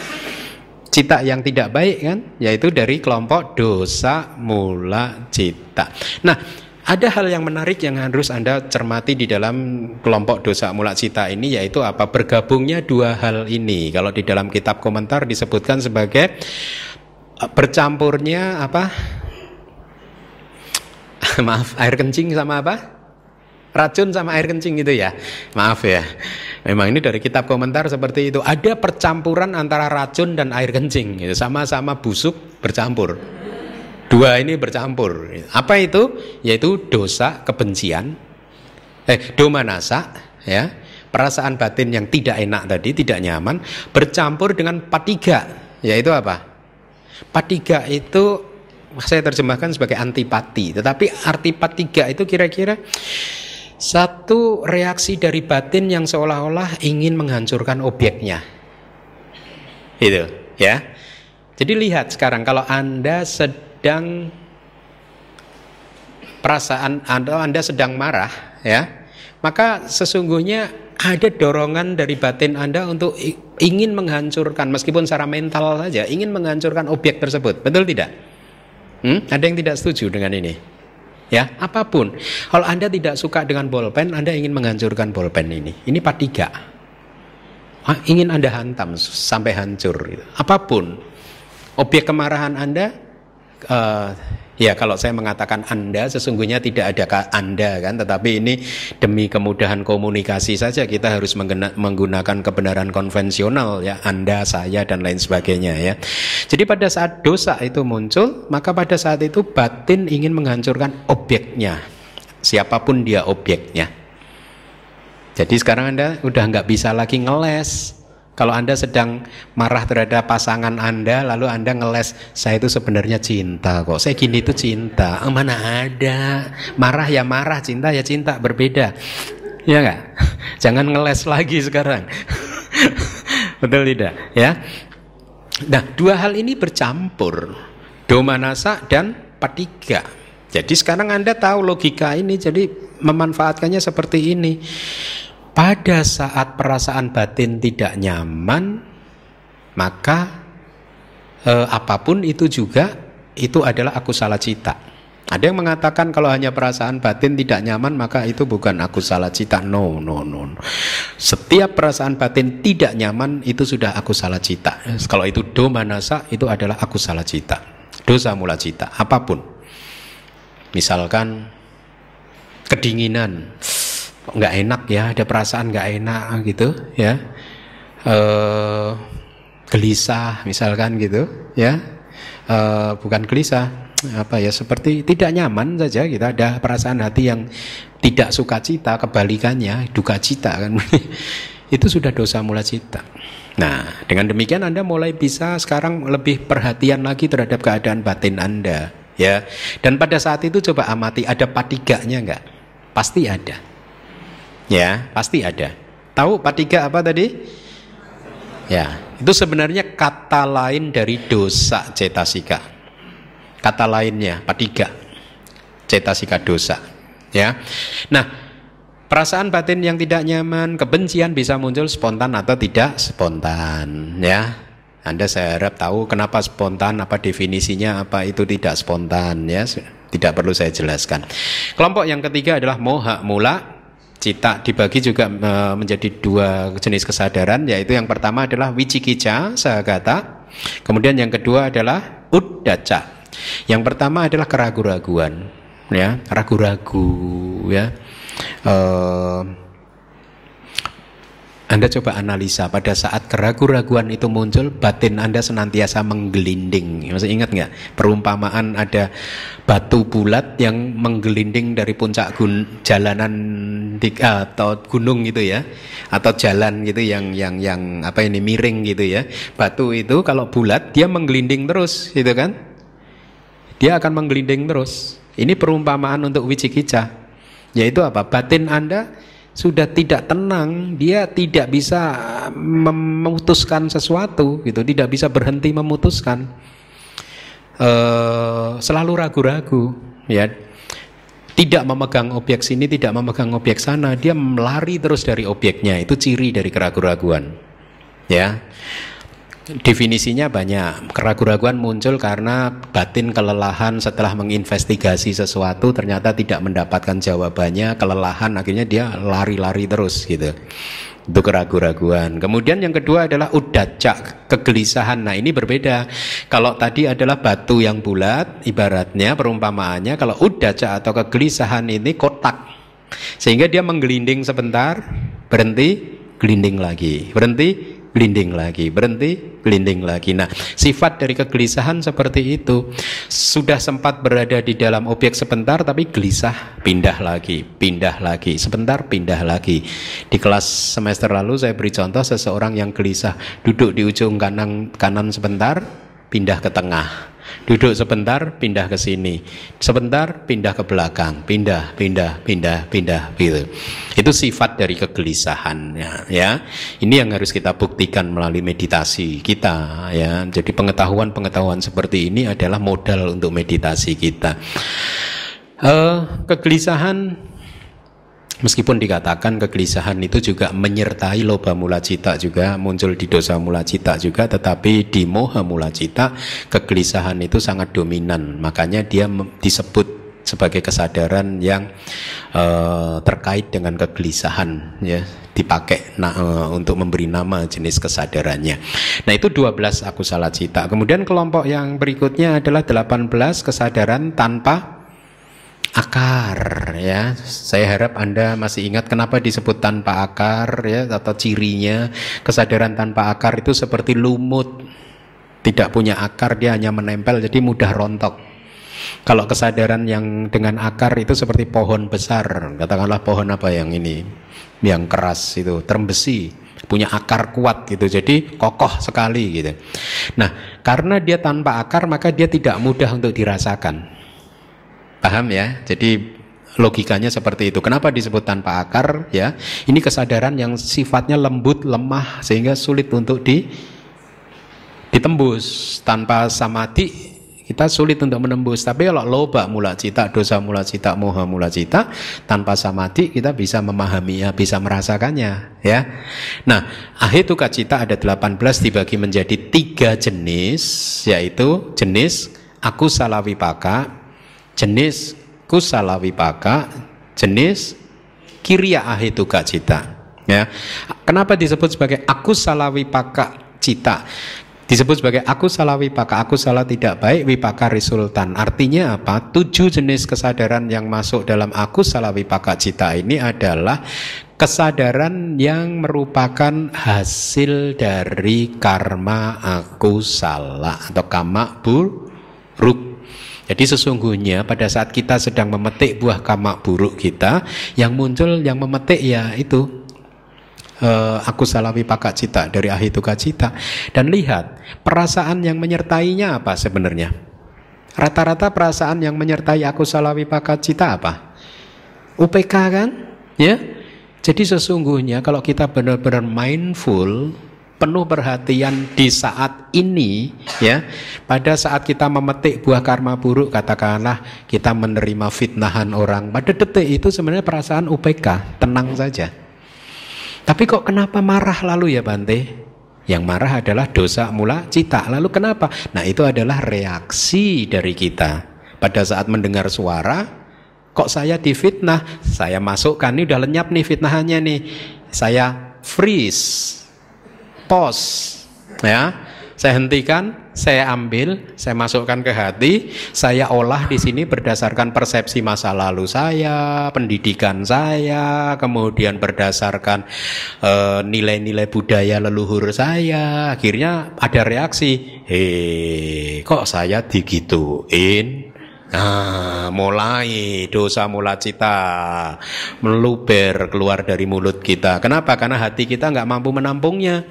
cita yang tidak baik kan yaitu dari kelompok dosa mula cita. Nah, ada hal yang menarik yang harus Anda cermati di dalam kelompok dosa mula cita ini yaitu apa? Bergabungnya dua hal ini. Kalau di dalam kitab komentar disebutkan sebagai eh, bercampurnya apa? [LAUGHS] Maaf, air kencing sama apa? racun sama air kencing gitu ya. Maaf ya. Memang ini dari kitab komentar seperti itu. Ada percampuran antara racun dan air kencing gitu. Sama-sama busuk bercampur. Dua ini bercampur. Apa itu? Yaitu dosa kebencian. Eh, domanasa ya. Perasaan batin yang tidak enak tadi, tidak nyaman bercampur dengan patiga, yaitu apa? Patiga itu saya terjemahkan sebagai antipati, tetapi arti patiga itu kira-kira satu reaksi dari batin yang seolah-olah ingin menghancurkan objeknya. Itu, ya. Jadi lihat sekarang kalau Anda sedang perasaan Anda Anda sedang marah, ya. Maka sesungguhnya ada dorongan dari batin Anda untuk ingin menghancurkan meskipun secara mental saja, ingin menghancurkan objek tersebut. Betul tidak? Hmm? Ada yang tidak setuju dengan ini? ya apa pun. Kalau anda tidak suka dengan bolpen, anda ingin menghancurkan bolpen ini. Ini part tiga. ingin anda hantam sampai hancur. Gitu. Apa pun, objek kemarahan anda uh, Ya kalau saya mengatakan Anda sesungguhnya tidak ada Anda kan? Tetapi ini demi kemudahan komunikasi saja kita harus menggunakan kebenaran konvensional ya Anda, saya dan lain sebagainya ya. Jadi pada saat dosa itu muncul Maka pada saat itu batin ingin menghancurkan objeknya. Siapa pun dia objeknya. Jadi sekarang Anda udah nggak bisa lagi ngeles kalau Anda sedang marah terhadap pasangan Anda, lalu Anda ngeles, saya itu sebenarnya cinta kok. Saya gini itu cinta. Oh, mana ada. Marah ya marah, cinta ya cinta, berbeda. Ya enggak? [LAUGHS] Jangan ngeles lagi sekarang. [LAUGHS] Betul tidak? Ya. Nah, dua hal ini bercampur. Domanasa dan patiga. Jadi sekarang Anda tahu logika ini, jadi memanfaatkannya seperti ini. Pada saat perasaan batin tidak nyaman, maka eh, apa pun itu juga itu adalah aku salah cita. Ada yang mengatakan kalau hanya perasaan batin tidak nyaman maka itu bukan aku salah cita. No, no, no. Setiap perasaan batin tidak nyaman itu sudah aku salah cita. Kalau itu do manasa itu adalah aku salah cita. Dosa mula cita, apa pun. Misalkan kedinginan nggak enak ya? Ada perasaan nggak enak gitu ya. E, gelisah misalkan gitu ya. E, bukan gelisah apa ya seperti tidak nyaman saja kita ada perasaan hati yang tidak suka cita kebalikannya duka cita kan. [LAUGHS] Itu sudah dosa mula cita. Nah dengan demikian anda mulai bisa sekarang lebih perhatian lagi terhadap keadaan batin anda ya. Dan pada saat itu coba amati ada patiganya nggak? Pasti ada Ya, pasti ada. Tahu patiga apa tadi? Ya, itu sebenarnya kata lain dari dosa cetasika. Kata lainnya patiga. Cetasika dosa. Ya. Nah, perasaan batin yang tidak nyaman, kebencian bisa muncul spontan atau tidak spontan, ya. Anda saya harap tahu kenapa spontan, apa definisinya, apa itu tidak spontan, ya. Tidak perlu saya jelaskan. Kelompok yang ketiga adalah moha mula cita dibagi juga menjadi dua jenis kesadaran yaitu yang pertama adalah wicikica sahagata kemudian yang kedua adalah uddaca yang pertama adalah keraguan-raguan ya ragu-ragu ya. Uh, anda coba analisa pada saat keraguan-raguan itu muncul, batin Anda senantiasa menggelinding. Masih ingat nggak? Perumpamaan ada batu bulat yang menggelinding dari puncak gun, jalanan di, atau gunung gitu ya atau jalan gitu yang yang yang apa ini miring gitu ya. Batu itu kalau bulat dia menggelinding terus gitu kan? Dia akan menggelinding terus. Ini perumpamaan untuk wicikica yaitu apa? Batin anda sudah tidak tenang, dia tidak bisa memutuskan sesuatu, gitu, tidak bisa berhenti memutuskan, uh, selalu ragu-ragu, ya, tidak memegang objek sini, tidak memegang objek sana, dia melari terus dari objeknya, itu ciri dari keraguan-raguan, ya. Definisinya banyak. Keraguan-raguan muncul karena batin kelelahan setelah menginvestigasi sesuatu ternyata tidak mendapatkan jawabannya, kelelahan akhirnya dia lari-lari terus gitu. Itu keraguan-raguan. Kemudian yang kedua adalah udaca, kegelisahan. Nah, ini berbeda. Kalau tadi adalah batu yang bulat, ibaratnya perumpamaannya kalau udaca atau kegelisahan ini kotak. Sehingga dia menggelinding sebentar, berhenti, gelinding lagi. Berhenti, gelinding lagi, berhenti, gelinding lagi. Nah, sifat dari kegelisahan seperti itu sudah sempat berada di dalam objek sebentar tapi gelisah, pindah lagi, pindah lagi, sebentar pindah lagi. Di kelas semester lalu saya beri contoh seseorang yang gelisah duduk di ujung kanan kanan sebentar, pindah ke tengah Duduk sebentar, pindah ke sini. Sebentar, pindah ke belakang. Pindah, pindah, pindah, pindah, gitu. Itu sifat dari kegelisahan, ya. Ini yang harus kita buktikan melalui meditasi kita, ya. Jadi pengetahuan-pengetahuan seperti ini adalah modal untuk meditasi kita. Uh, kegelisahan Meskipun dikatakan kegelisahan itu juga menyertai loba mula cita juga muncul di dosa mula cita juga tetapi di moha mula cita kegelisahan itu sangat dominan makanya dia disebut sebagai kesadaran yang uh, terkait dengan kegelisahan ya dipakai nah, uh, untuk memberi nama jenis kesadarannya. Nah, itu 12 aku salah cita. Kemudian kelompok yang berikutnya adalah 18 kesadaran tanpa akar ya. Saya harap Anda masih ingat kenapa disebut tanpa akar ya atau cirinya kesadaran tanpa akar itu seperti lumut. Tidak punya akar dia hanya menempel jadi mudah rontok. Kalau kesadaran yang dengan akar itu seperti pohon besar, katakanlah pohon apa yang ini, yang keras itu, terembesi, punya akar kuat gitu, jadi kokoh sekali gitu. Nah, karena dia tanpa akar maka dia tidak mudah untuk dirasakan. Paham ya? Jadi logikanya seperti itu. Kenapa disebut tanpa akar ya? Ini kesadaran yang sifatnya lembut, lemah sehingga sulit untuk di ditembus. Tanpa samadhi kita sulit untuk menembus. Tapi kalau loba mula cita, dosa mula cita, moha mula cita, tanpa samadhi kita bisa memahaminya, bisa merasakannya, ya. Nah, ahituka cita ada 18 dibagi menjadi tiga jenis, yaitu jenis aku salawipaka, jenis kusala wipaka, jenis kirya ahituka cita. Ya. Kenapa disebut sebagai aku salah wipaka cita? Disebut sebagai aku salah wipaka, aku salah tidak baik, wipaka resultan. Artinya apa? Tujuh jenis kesadaran yang masuk dalam aku salah wipaka cita ini adalah kesadaran yang merupakan hasil dari karma aku salah atau kama buruk jadi sesungguhnya pada saat kita sedang memetik buah kamak buruk kita, yang muncul yang memetik ya itu uh, aku salawi pakak cita dari ahituka cita. Dan lihat perasaan yang menyertainya apa sebenarnya? Rata-rata perasaan yang menyertai aku salawi pakak cita apa? UPK kan? Ya. Jadi sesungguhnya kalau kita benar-benar mindful penuh perhatian di saat ini ya. Pada saat kita memetik buah karma buruk katakanlah kita menerima fitnahan orang. Pada detik itu sebenarnya perasaan UPK tenang saja. Tapi kok kenapa marah lalu ya Bante? Yang marah adalah dosa mula cita. Lalu kenapa? Nah itu adalah reaksi dari kita. Pada saat mendengar suara kok saya difitnah? Saya masukkan ini udah lenyap nih fitnahannya nih. Saya freeze pause ya saya hentikan, saya ambil, saya masukkan ke hati, saya olah di sini berdasarkan persepsi masa lalu saya, pendidikan saya, kemudian berdasarkan eh, nilai-nilai uh, budaya leluhur saya, akhirnya ada reaksi, hei, kok saya digituin? Nah, mulai dosa mula cita meluber keluar dari mulut kita. Kenapa? Karena hati kita nggak mampu menampungnya.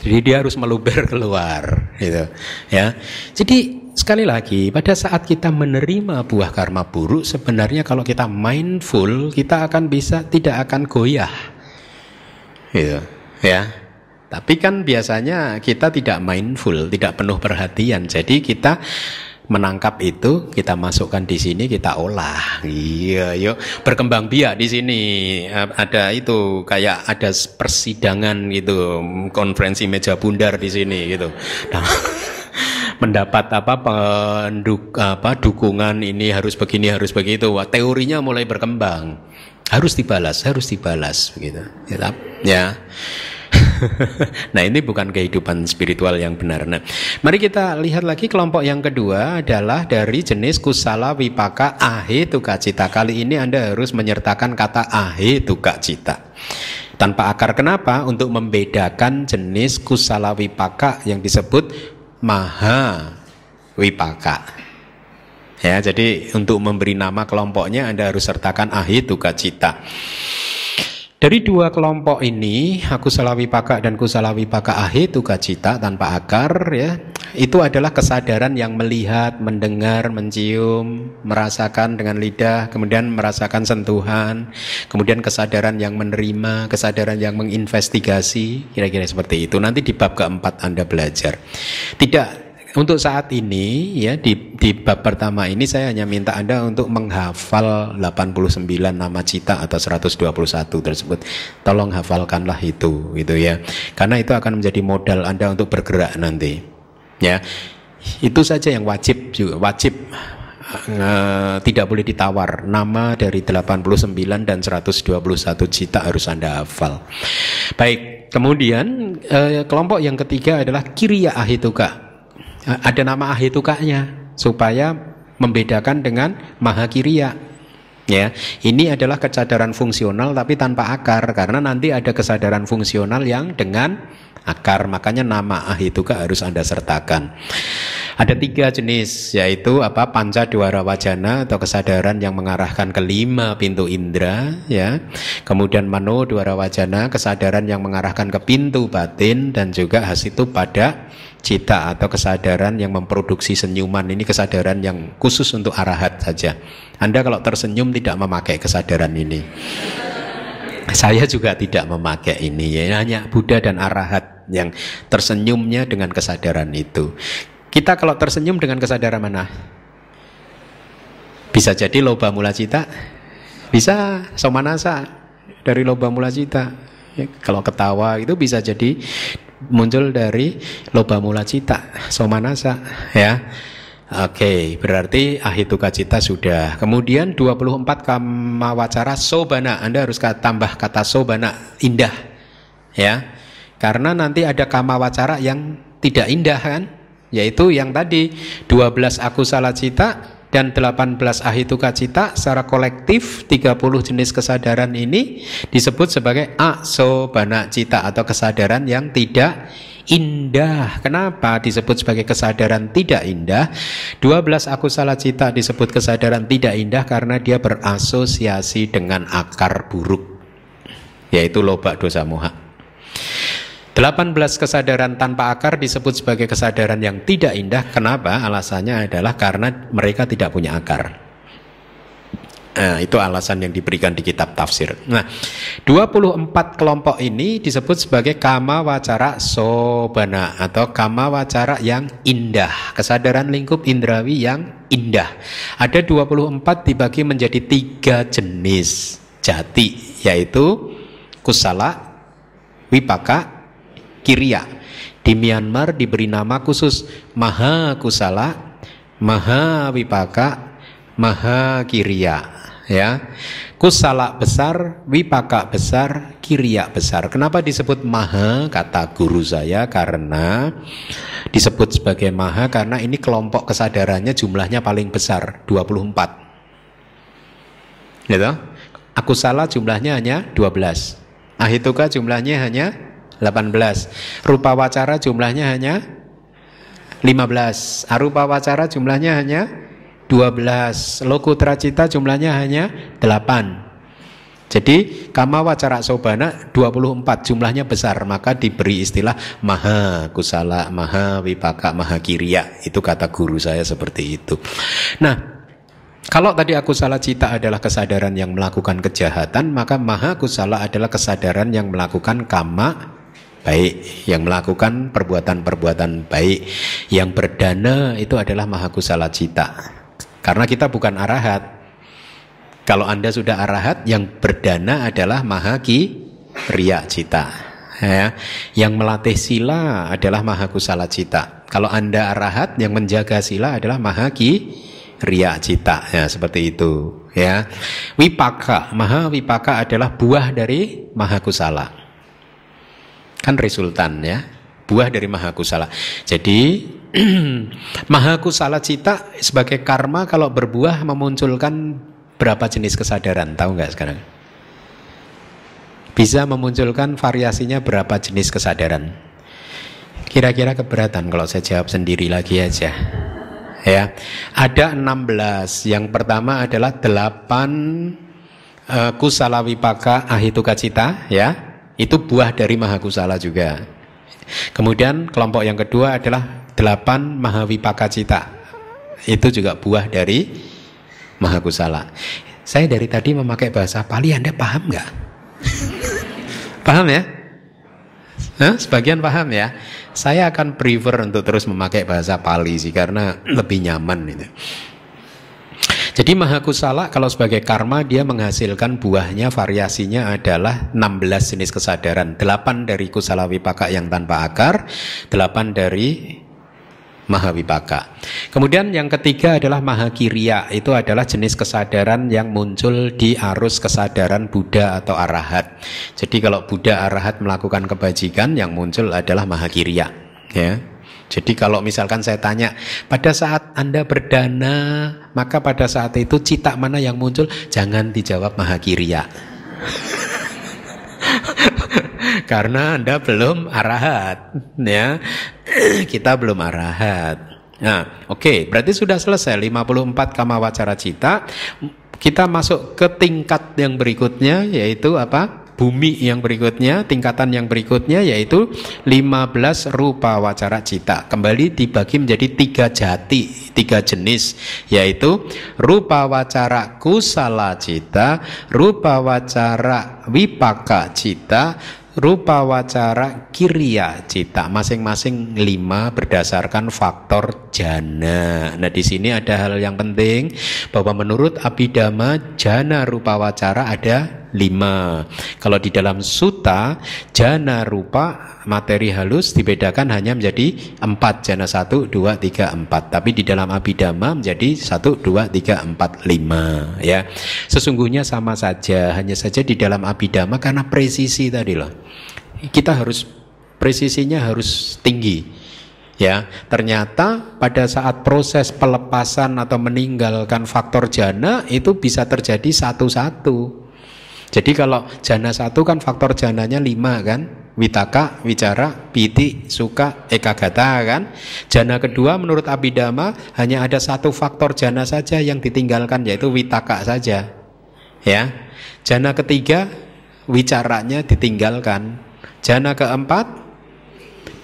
Jadi dia harus meluber keluar, gitu. Ya. Jadi sekali lagi pada saat kita menerima buah karma buruk sebenarnya kalau kita mindful kita akan bisa tidak akan goyah. Gitu. Ya. Tapi kan biasanya kita tidak mindful, tidak penuh perhatian. Jadi kita menangkap itu kita masukkan di sini kita olah. Iya yuk. Berkembang biak di sini. Ada itu kayak ada persidangan gitu. Konferensi meja bundar di sini gitu. Nah, [LAUGHS] mendapat apa penduk apa dukungan ini harus begini harus begitu. Wah, teorinya mulai berkembang. Harus dibalas harus dibalas begitu. Ya, ya. [LAUGHS] nah ini bukan kehidupan spiritual yang benar. Nah, mari kita lihat lagi kelompok yang kedua adalah dari jenis kusala wipaka ahe tuka cita. Kali ini Anda harus menyertakan kata ahe tuka cita. Tanpa akar kenapa? Untuk membedakan jenis kusala wipaka yang disebut maha wipaka. Ya, jadi untuk memberi nama kelompoknya Anda harus sertakan ahi tuka cita. Dari dua kelompok ini, aku salawi paka dan kusalawi paka ahe tuka cita tanpa akar ya, itu adalah kesadaran yang melihat, mendengar, mencium, merasakan dengan lidah, kemudian merasakan sentuhan, kemudian kesadaran yang menerima, kesadaran yang menginvestigasi, kira-kira seperti itu. Nanti di bab keempat Anda belajar. Tidak untuk saat ini ya di, di bab pertama ini saya hanya minta Anda untuk menghafal 89 nama cita atau 121 tersebut. Tolong hafalkanlah itu gitu ya. Karena itu akan menjadi modal Anda untuk bergerak nanti. Ya. Itu saja yang wajib juga wajib uh, tidak boleh ditawar. Nama dari 89 dan 121 cita harus Anda hafal. Baik, kemudian uh, kelompok yang ketiga adalah kiriya ahituka ada nama ahitukanya supaya membedakan dengan mahakiriya. Ya, ini adalah kesadaran fungsional tapi tanpa akar karena nanti ada kesadaran fungsional yang dengan akar. Makanya nama ahituka harus Anda sertakan. Ada tiga jenis yaitu apa panca dwara wajana atau kesadaran yang mengarahkan ke lima pintu indera ya. Kemudian mano dwara wajana kesadaran yang mengarahkan ke pintu batin dan juga hasitu pada cita atau kesadaran yang memproduksi senyuman ini kesadaran yang khusus untuk arahat saja. Anda kalau tersenyum tidak memakai kesadaran ini. Saya juga tidak memakai ini ya hanya Buddha dan arahat yang tersenyumnya dengan kesadaran itu. Kita kalau tersenyum dengan kesadaran mana? Bisa jadi loba mula cita, bisa somanasa dari loba mula cita. Ya, kalau ketawa itu bisa jadi muncul dari loba mula cita, somanasa ya. Oke, berarti ahituka cita sudah. Kemudian 24 kama wacara sobana. Anda harus tambah kata sobana indah. Ya. Karena nanti ada kama wacara yang tidak indah kan? Yaitu yang tadi 12 aku salah cita dan 18 ahituka cita secara kolektif 30 jenis kesadaran ini disebut sebagai asobana cita atau kesadaran yang tidak indah. Kenapa disebut sebagai kesadaran tidak indah? 12 aku salah cita disebut kesadaran tidak indah karena dia berasosiasi dengan akar buruk yaitu loba dosa moha. 18 kesadaran tanpa akar disebut sebagai kesadaran yang tidak indah. Kenapa? Alasannya adalah karena mereka tidak punya akar. Nah, itu alasan yang diberikan di kitab tafsir. Nah, 24 kelompok ini disebut sebagai kama wacara sobana atau kama wacara yang indah, kesadaran lingkup indrawi yang indah. Ada 24 dibagi menjadi tiga jenis jati, yaitu kusala, wipaka, Kiria. Di Myanmar diberi nama khusus Maha Kusala, Maha Wipaka, Maha Kiria. Ya, kusala besar, wipaka besar, kiria besar. Kenapa disebut maha? Kata guru saya karena disebut sebagai maha karena ini kelompok kesadarannya jumlahnya paling besar 24. Gitu? Aku salah jumlahnya hanya 12. Ahituka jumlahnya hanya 18. Rupa wacara jumlahnya hanya 15. Arupa wacara jumlahnya hanya 12. Lokutra cita jumlahnya hanya 8. Jadi kama wacara sobana 24 jumlahnya besar maka diberi istilah maha kusala, maha wipaka, maha kiriya. Itu kata guru saya seperti itu. Nah, kalau tadi aku salah cita adalah kesadaran yang melakukan kejahatan, maka maha kusala adalah kesadaran yang melakukan kama baik, yang melakukan perbuatan-perbuatan baik. Yang berdana itu adalah maha kusala cita. Karena kita bukan arahat, kalau Anda sudah arahat, yang berdana adalah mahaki ria cita. Ya. Yang melatih sila adalah maha kusala cita. Kalau Anda arahat, yang menjaga sila adalah mahaki ria cita. Ya, seperti itu. Ya. Wipaka, maha wipaka adalah buah dari maha kusala. Kan resultan ya. Buah dari maha kusala. Jadi [CLEARS THROAT] maha kusala cita sebagai karma kalau berbuah memunculkan berapa jenis kesadaran? Tahu nggak sekarang? Bisa memunculkan variasinya berapa jenis kesadaran? Kira-kira keberatan kalau saya jawab sendiri lagi aja. Ya, ada 16. Yang pertama adalah 8 uh, kusala wipaka ahituka cita, ya. Itu buah dari mahakusala juga. Kemudian kelompok yang kedua adalah 8 mahawipaka cita. Itu juga buah dari Maha Kusala. Saya dari tadi memakai bahasa Pali, Anda paham nggak? [LAUGHS] paham ya? Nah, sebagian paham ya. Saya akan prefer untuk terus memakai bahasa Pali sih karena lebih nyaman itu. Jadi maha kusala kalau sebagai karma dia menghasilkan buahnya variasinya adalah 16 jenis kesadaran. 8 dari kusala wipaka yang tanpa akar, 8 dari Mahawipaka. Kemudian yang ketiga adalah Mahakiriya, itu adalah jenis kesadaran yang muncul di arus kesadaran Buddha atau Arahat. Jadi kalau Buddha Arahat melakukan kebajikan, yang muncul adalah Mahakiriya. Ya. Jadi kalau misalkan saya tanya, pada saat Anda berdana, maka pada saat itu cita mana yang muncul? Jangan dijawab Mahakiriya. [LAUGHS] Karena Anda belum arahat, ya. Kita belum arahat. Nah, oke, okay, berarti sudah selesai 54 kama wacara cita. Kita masuk ke tingkat yang berikutnya yaitu apa? Bumi yang berikutnya, tingkatan yang berikutnya yaitu 15 rupa wacara cita. Kembali dibagi menjadi tiga jati, tiga jenis, yaitu rupa wacara kusala cita, rupa wacara wipaka cita, rupa wacara kiria cita masing-masing lima berdasarkan faktor jana. Nah di sini ada hal yang penting bahwa menurut Abhidhamma jana rupa wacara ada lima. Kalau di dalam suta jana rupa materi halus dibedakan hanya menjadi empat jana satu dua tiga empat. Tapi di dalam Abhidhamma menjadi satu dua tiga empat lima. Ya sesungguhnya sama saja hanya saja di dalam Abhidhamma karena presisi tadi loh kita harus presisinya harus tinggi. Ya, ternyata pada saat proses pelepasan atau meninggalkan faktor jana itu bisa terjadi satu-satu. Jadi kalau jana satu kan faktor jananya lima kan, witaka, wicara, piti, suka, ekagata kan. Jana kedua menurut Abhidhamma hanya ada satu faktor jana saja yang ditinggalkan yaitu witaka saja. Ya, jana ketiga wicaranya ditinggalkan Jana keempat,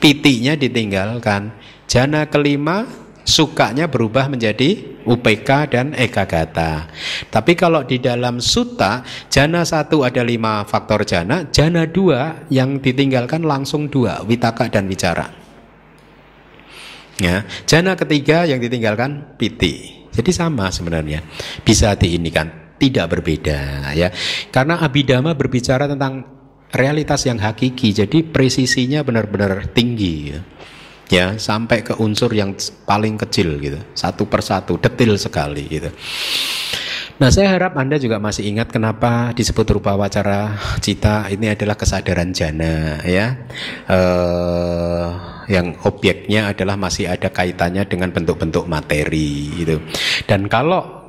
pitinya ditinggalkan. Jana kelima, sukanya berubah menjadi UPK dan ekagata. Tapi kalau di dalam suta, jana satu ada lima faktor jana, jana dua yang ditinggalkan langsung dua, witaka dan wicara. Ya, jana ketiga yang ditinggalkan piti. Jadi sama sebenarnya. Bisa diinikan, tidak berbeda ya. Karena Abhidhamma berbicara tentang realitas yang hakiki jadi presisinya benar-benar tinggi ya. Ya sampai ke unsur yang paling kecil gitu. Satu persatu detil sekali gitu. Nah saya harap Anda juga masih ingat kenapa disebut rupa wacara cita. Ini adalah kesadaran jana ya. Uh, yang objeknya adalah masih ada kaitannya dengan bentuk-bentuk materi gitu. Dan kalau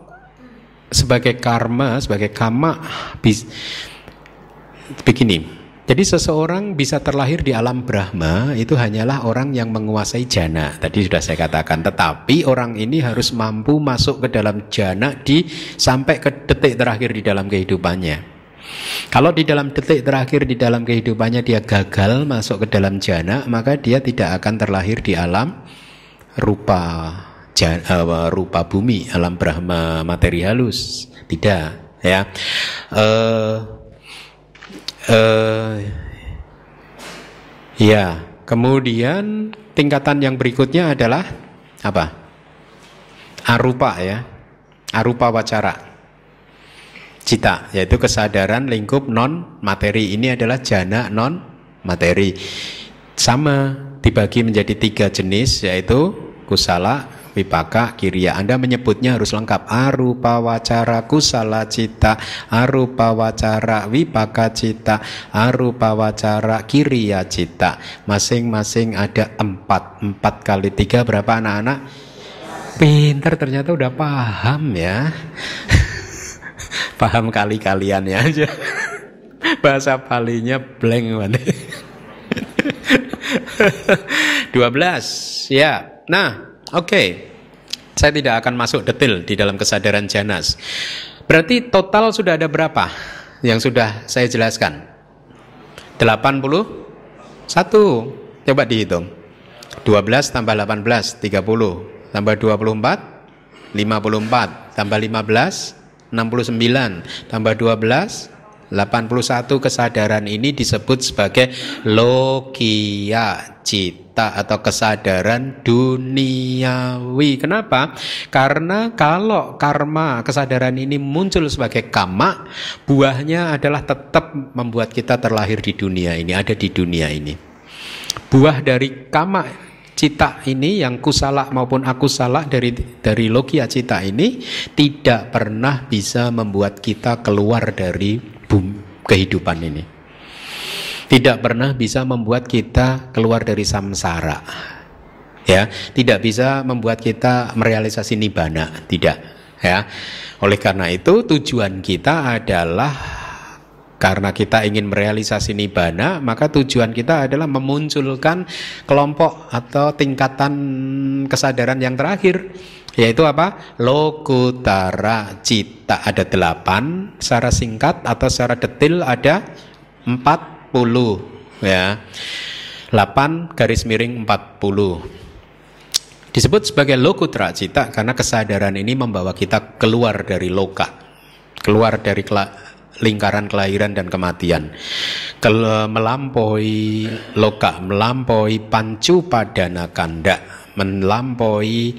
sebagai karma sebagai kama bis, begini Jadi seseorang bisa terlahir di alam Brahma itu hanyalah orang yang menguasai jana. Tadi sudah saya katakan. Tetapi orang ini harus mampu masuk ke dalam jana di sampai ke detik terakhir di dalam kehidupannya. Kalau di dalam detik terakhir di dalam kehidupannya dia gagal masuk ke dalam jana, maka dia tidak akan terlahir di alam rupa jana, rupa bumi, alam Brahma materi halus. Tidak, ya. Uh, Uh, ya, kemudian tingkatan yang berikutnya adalah apa? Arupa ya, arupa wacara. Cita, yaitu kesadaran lingkup non materi. Ini adalah jana non materi. Sama dibagi menjadi tiga jenis, yaitu kusala, Wipaka kiriya Anda menyebutnya harus lengkap. Arupa wacara kusala cita arupa wacara wipaka cita arupa wacara kiriya cita. Masing-masing ada empat. Empat kali tiga berapa anak-anak? Pinter ternyata udah paham ya. [LAUGHS] Paham kali kalian ya aja. [LAUGHS] Bahasa palinya blank mana [LAUGHS] 12 ya nah Oke, okay. saya tidak akan masuk detail di dalam kesadaran janas. Berarti total sudah ada berapa yang sudah saya jelaskan? 81. Coba dihitung. 12 tambah 18, 30. Tambah 24, 54. Tambah 15, 69. Tambah 12, 81 kesadaran ini disebut sebagai logia cita atau kesadaran duniawi. Kenapa? Karena kalau karma kesadaran ini muncul sebagai kama, buahnya adalah tetap membuat kita terlahir di dunia ini, ada di dunia ini. Buah dari kama cita ini yang kusala maupun aku salah dari dari logia cita ini tidak pernah bisa membuat kita keluar dari kehidupan ini. Tidak pernah bisa membuat kita keluar dari samsara. Ya, tidak bisa membuat kita merealisasi nibana, tidak. Ya. Oleh karena itu tujuan kita adalah karena kita ingin merealisasi nibana, maka tujuan kita adalah memunculkan kelompok atau tingkatan kesadaran yang terakhir yaitu apa? Lokutara cita ada delapan, secara singkat atau secara detail ada empat puluh, ya. 8 garis miring 40 disebut sebagai lokutra cita karena kesadaran ini membawa kita keluar dari loka keluar dari lingkaran kelahiran dan kematian Kel melampaui loka melampaui pancu padana kanda melampaui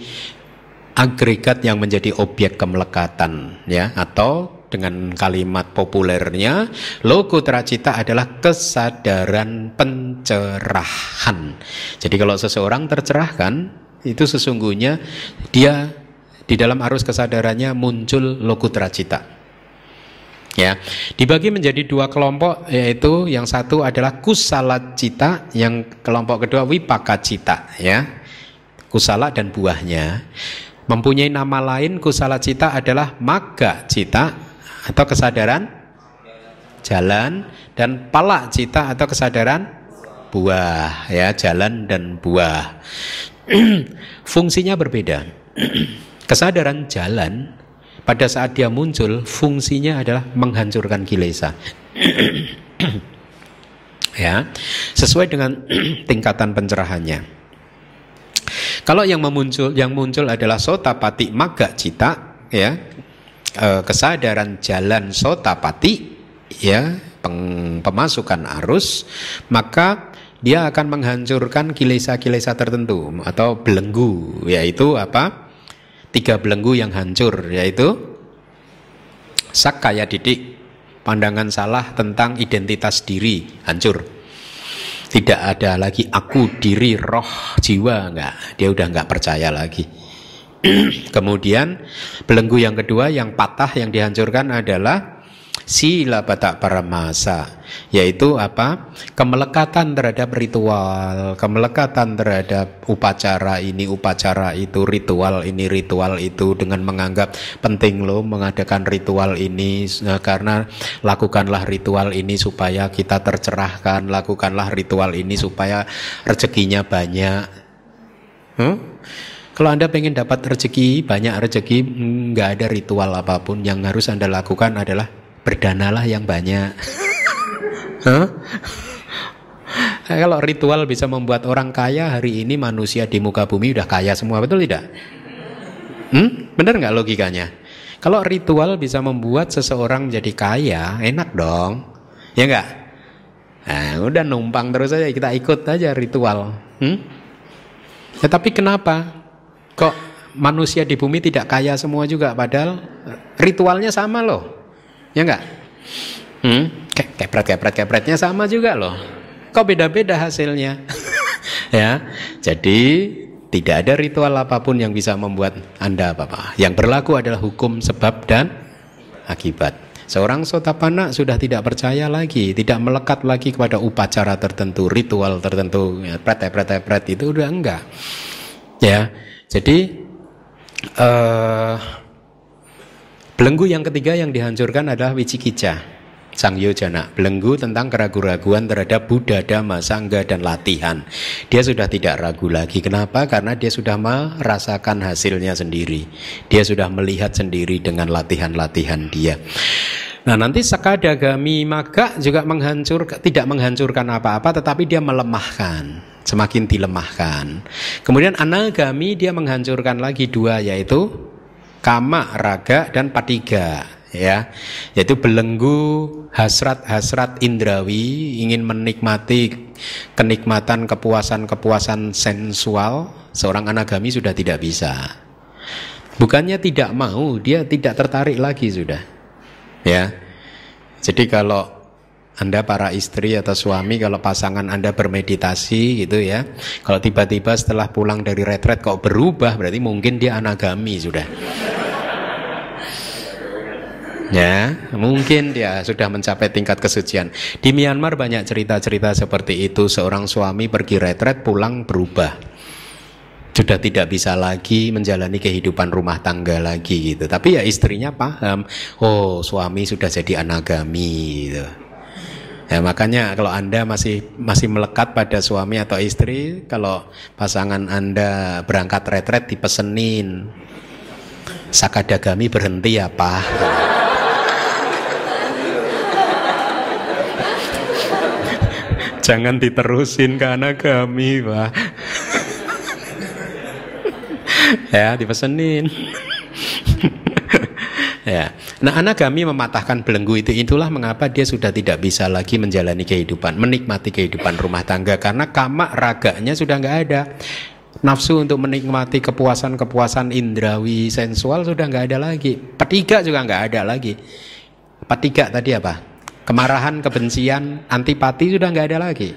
agregat yang menjadi objek kemelekatan ya atau dengan kalimat populernya logo teracita adalah kesadaran pencerahan. Jadi kalau seseorang tercerahkan itu sesungguhnya dia di dalam arus kesadarannya muncul logo teracita. Ya, dibagi menjadi dua kelompok yaitu yang satu adalah kusala cita, yang kelompok kedua wipaka cita ya. Kusala dan buahnya. Mempunyai nama lain kusala cita adalah maga cita atau kesadaran jalan dan pala cita atau kesadaran buah ya jalan dan buah. [CLEARS THROAT] Fungsinya berbeda. [CLEARS THROAT] kesadaran jalan pada saat dia muncul fungsinya adalah menghancurkan kilesa. [CLEARS THROAT] ya, sesuai dengan tingkatan pencerahannya. Kalau yang memuncul yang muncul adalah sotapati maga cita ya. E, kesadaran jalan sotapati ya peng, pemasukan arus maka dia akan menghancurkan kilesa-kilesa tertentu atau belenggu yaitu apa? Tiga belenggu yang hancur yaitu sakaya didik pandangan salah tentang identitas diri hancur tidak ada lagi aku, diri, roh, jiwa, enggak. Dia udah enggak percaya lagi. [CLEARS THROAT] Kemudian belenggu yang kedua yang patah yang dihancurkan adalah sila batak paramasa yaitu apa kemelekatan terhadap ritual kemelekatan terhadap upacara ini upacara itu ritual ini ritual itu dengan menganggap penting loh mengadakan ritual ini nah, karena lakukanlah ritual ini supaya kita tercerahkan lakukanlah ritual ini supaya rezekinya banyak huh? Kalau Anda pengen dapat rezeki, banyak rezeki, nggak ada ritual apa pun. Yang harus Anda lakukan adalah berdanalah yang banyak. [LAUGHS] huh? Kalau ritual bisa membuat orang kaya, hari ini manusia di muka bumi udah kaya semua, betul tidak? Hmm? Benar nggak logikanya? Kalau ritual bisa membuat seseorang jadi kaya, enak dong, ya nggak? Nah, udah numpang terus aja kita ikut aja ritual. Hmm? Ya, tapi kenapa? Kok manusia di bumi tidak kaya semua juga padahal ritualnya sama loh. Ya enggak? Hmm? Kepret kepret kepretnya sama juga loh. Kok beda-beda hasilnya? [LAUGHS] ya. Jadi tidak ada ritual apa pun yang bisa membuat Anda apa-apa. Yang berlaku adalah hukum sebab dan akibat. Seorang sotapana sudah tidak percaya lagi, tidak melekat lagi kepada upacara tertentu, ritual tertentu, ya, pret pret pret itu udah enggak. Ya, jadi uh, belenggu yang ketiga yang dihancurkan adalah wicikica. Sang Yojana, belenggu tentang keraguan-raguan terhadap Buddha, Dhamma, Sangga, dan latihan. Dia sudah tidak ragu lagi. Kenapa? Karena dia sudah merasakan hasilnya sendiri. Dia sudah melihat sendiri dengan latihan-latihan dia. Nah nanti Sakadagami maka juga menghancur, tidak menghancurkan apa-apa, tetapi dia melemahkan semakin dilemahkan. Kemudian anagami dia menghancurkan lagi dua yaitu kama, raga dan patiga ya. Yaitu belenggu hasrat-hasrat indrawi ingin menikmati kenikmatan kepuasan-kepuasan sensual. Seorang anagami sudah tidak bisa. Bukannya tidak mau dia tidak tertarik lagi sudah ya. Jadi kalau anda para istri atau suami kalau pasangan Anda bermeditasi gitu ya. Kalau tiba-tiba setelah pulang dari retret kok berubah berarti mungkin dia anagami sudah. Ya, mungkin dia sudah mencapai tingkat kesucian. Di Myanmar banyak cerita-cerita seperti itu. Seorang suami pergi retret pulang berubah. Sudah tidak bisa lagi menjalani kehidupan rumah tangga lagi gitu. Tapi ya istrinya paham, oh suami sudah jadi anagami gitu. Ya, makanya kalau Anda masih masih melekat pada suami atau istri, kalau pasangan Anda berangkat retret dipesenin sakadagami berhenti ya Pak. Jangan diterusin ke anagami, Pak. ya, dipesenin. Ya. Nah, anagami mematahkan belenggu itu itulah mengapa dia sudah tidak bisa lagi menjalani kehidupan, menikmati kehidupan rumah tangga karena kama raganya sudah nggak ada. Nafsu untuk menikmati kepuasan-kepuasan indrawi sensual sudah nggak ada lagi. Petiga juga nggak ada lagi. Petiga tadi apa? Kemarahan, kebencian, antipati sudah nggak ada lagi.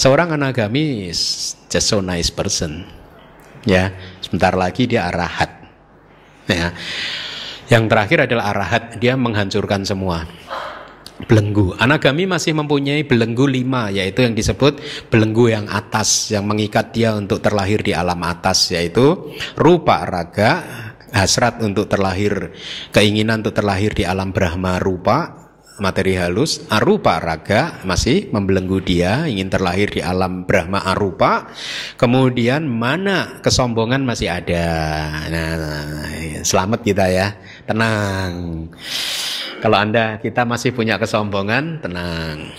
Seorang anagami is just so nice person. Ya, sebentar lagi dia arahat. Ya. Yang terakhir adalah arahat, dia menghancurkan semua. Belenggu. Anagami masih mempunyai belenggu lima, yaitu yang disebut belenggu yang atas, yang mengikat dia untuk terlahir di alam atas, yaitu rupa raga, hasrat untuk terlahir, keinginan untuk terlahir di alam Brahma rupa, materi halus. Arupa raga masih membelenggu dia ingin terlahir di alam Brahma arupa. Kemudian mana kesombongan masih ada. Nah selamat kita ya tenang. Kalau anda kita masih punya kesombongan tenang.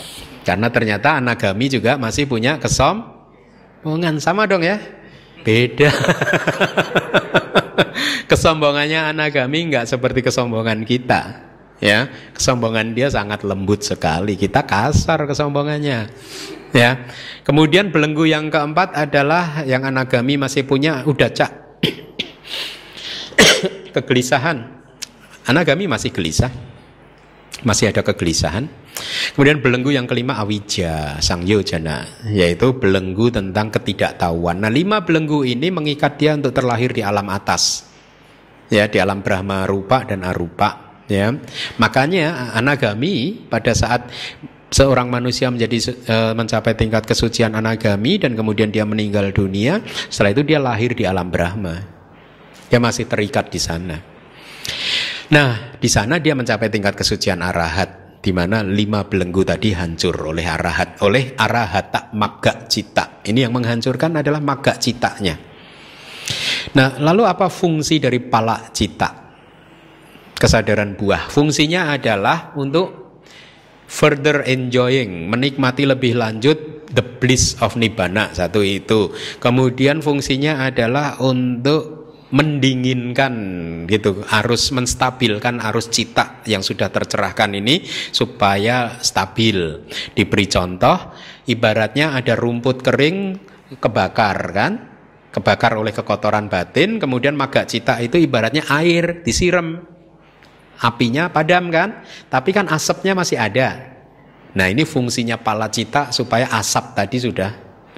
Karena ternyata anagami juga masih punya kesombongan. Sama dong ya? Beda. [LAUGHS] Kesombongannya anagami nggak seperti kesombongan kita ya. Kesombongan dia sangat lembut sekali. Kita kasar kesombongannya ya. Kemudian belenggu yang keempat adalah yang anagami masih punya udah cak. [COUGHS] Kegelisahan anagami masih gelisah masih ada kegelisahan kemudian belenggu yang kelima awija sang yojana yaitu belenggu tentang ketidaktahuan nah lima belenggu ini mengikat dia untuk terlahir di alam atas ya di alam brahma rupa dan arupa ya. Makanya anagami pada saat seorang manusia menjadi uh, mencapai tingkat kesucian anagami dan kemudian dia meninggal dunia, setelah itu dia lahir di alam Brahma. Dia masih terikat di sana. Nah, di sana dia mencapai tingkat kesucian arahat di mana lima belenggu tadi hancur oleh arahat oleh arahata magga cita. Ini yang menghancurkan adalah magga citanya. Nah, lalu apa fungsi dari pala cita? Kesadaran buah. Fungsinya adalah untuk further enjoying, menikmati lebih lanjut the bliss of nibbana satu itu. Kemudian fungsinya adalah untuk mendinginkan gitu arus menstabilkan arus cita yang sudah tercerahkan ini supaya stabil. Diberi contoh ibaratnya ada rumput kering kebakar kan? Kebakar oleh kekotoran batin kemudian maga cita itu ibaratnya air disiram. Apinya padam kan? Tapi kan asapnya masih ada. Nah ini fungsinya pala cita supaya asap tadi sudah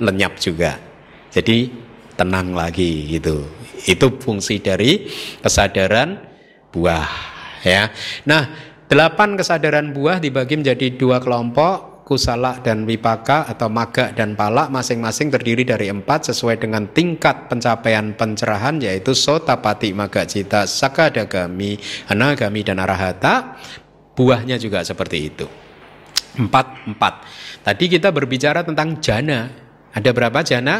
lenyap juga. Jadi tenang lagi gitu itu fungsi dari kesadaran buah ya. Nah, delapan kesadaran buah dibagi menjadi dua kelompok kusala dan wipaka atau maga dan pala masing-masing terdiri dari empat sesuai dengan tingkat pencapaian pencerahan yaitu sotapati maga cita sakadagami anagami dan arahata. Buahnya juga seperti itu. Empat empat. Tadi kita berbicara tentang jana. Ada berapa jana?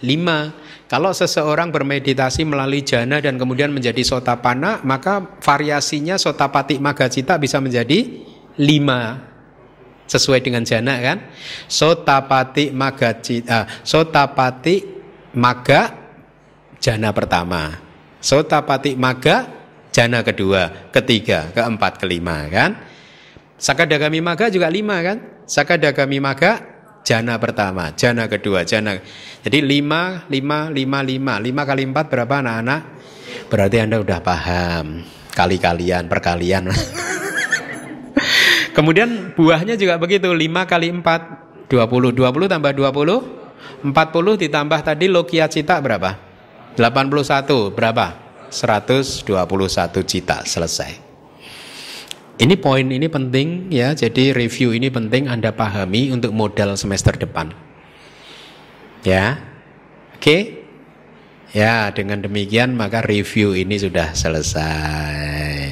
Lima kalau seseorang bermeditasi melalui jana dan kemudian menjadi sotapana, maka variasinya sotapati magacita bisa menjadi lima sesuai dengan jana kan? Sotapati magacita, uh, sotapati maga jana pertama, sotapati maga jana kedua, ketiga, keempat, kelima kan? Sakadagami maga juga lima kan? Sakadagami maga jana pertama, jana kedua, jana. Jadi lima, lima, lima, lima, lima kali empat berapa anak-anak? Berarti anda udah paham kali-kalian, perkalian. [LAUGHS] Kemudian buahnya juga begitu, lima kali empat, dua puluh, dua puluh tambah dua puluh, empat puluh ditambah tadi lokia cita berapa? Delapan puluh satu berapa? Seratus dua puluh satu cita selesai. Ini poin ini penting ya, jadi review ini penting Anda pahami untuk modal semester depan. Ya, oke. Ya, dengan demikian maka review ini sudah selesai.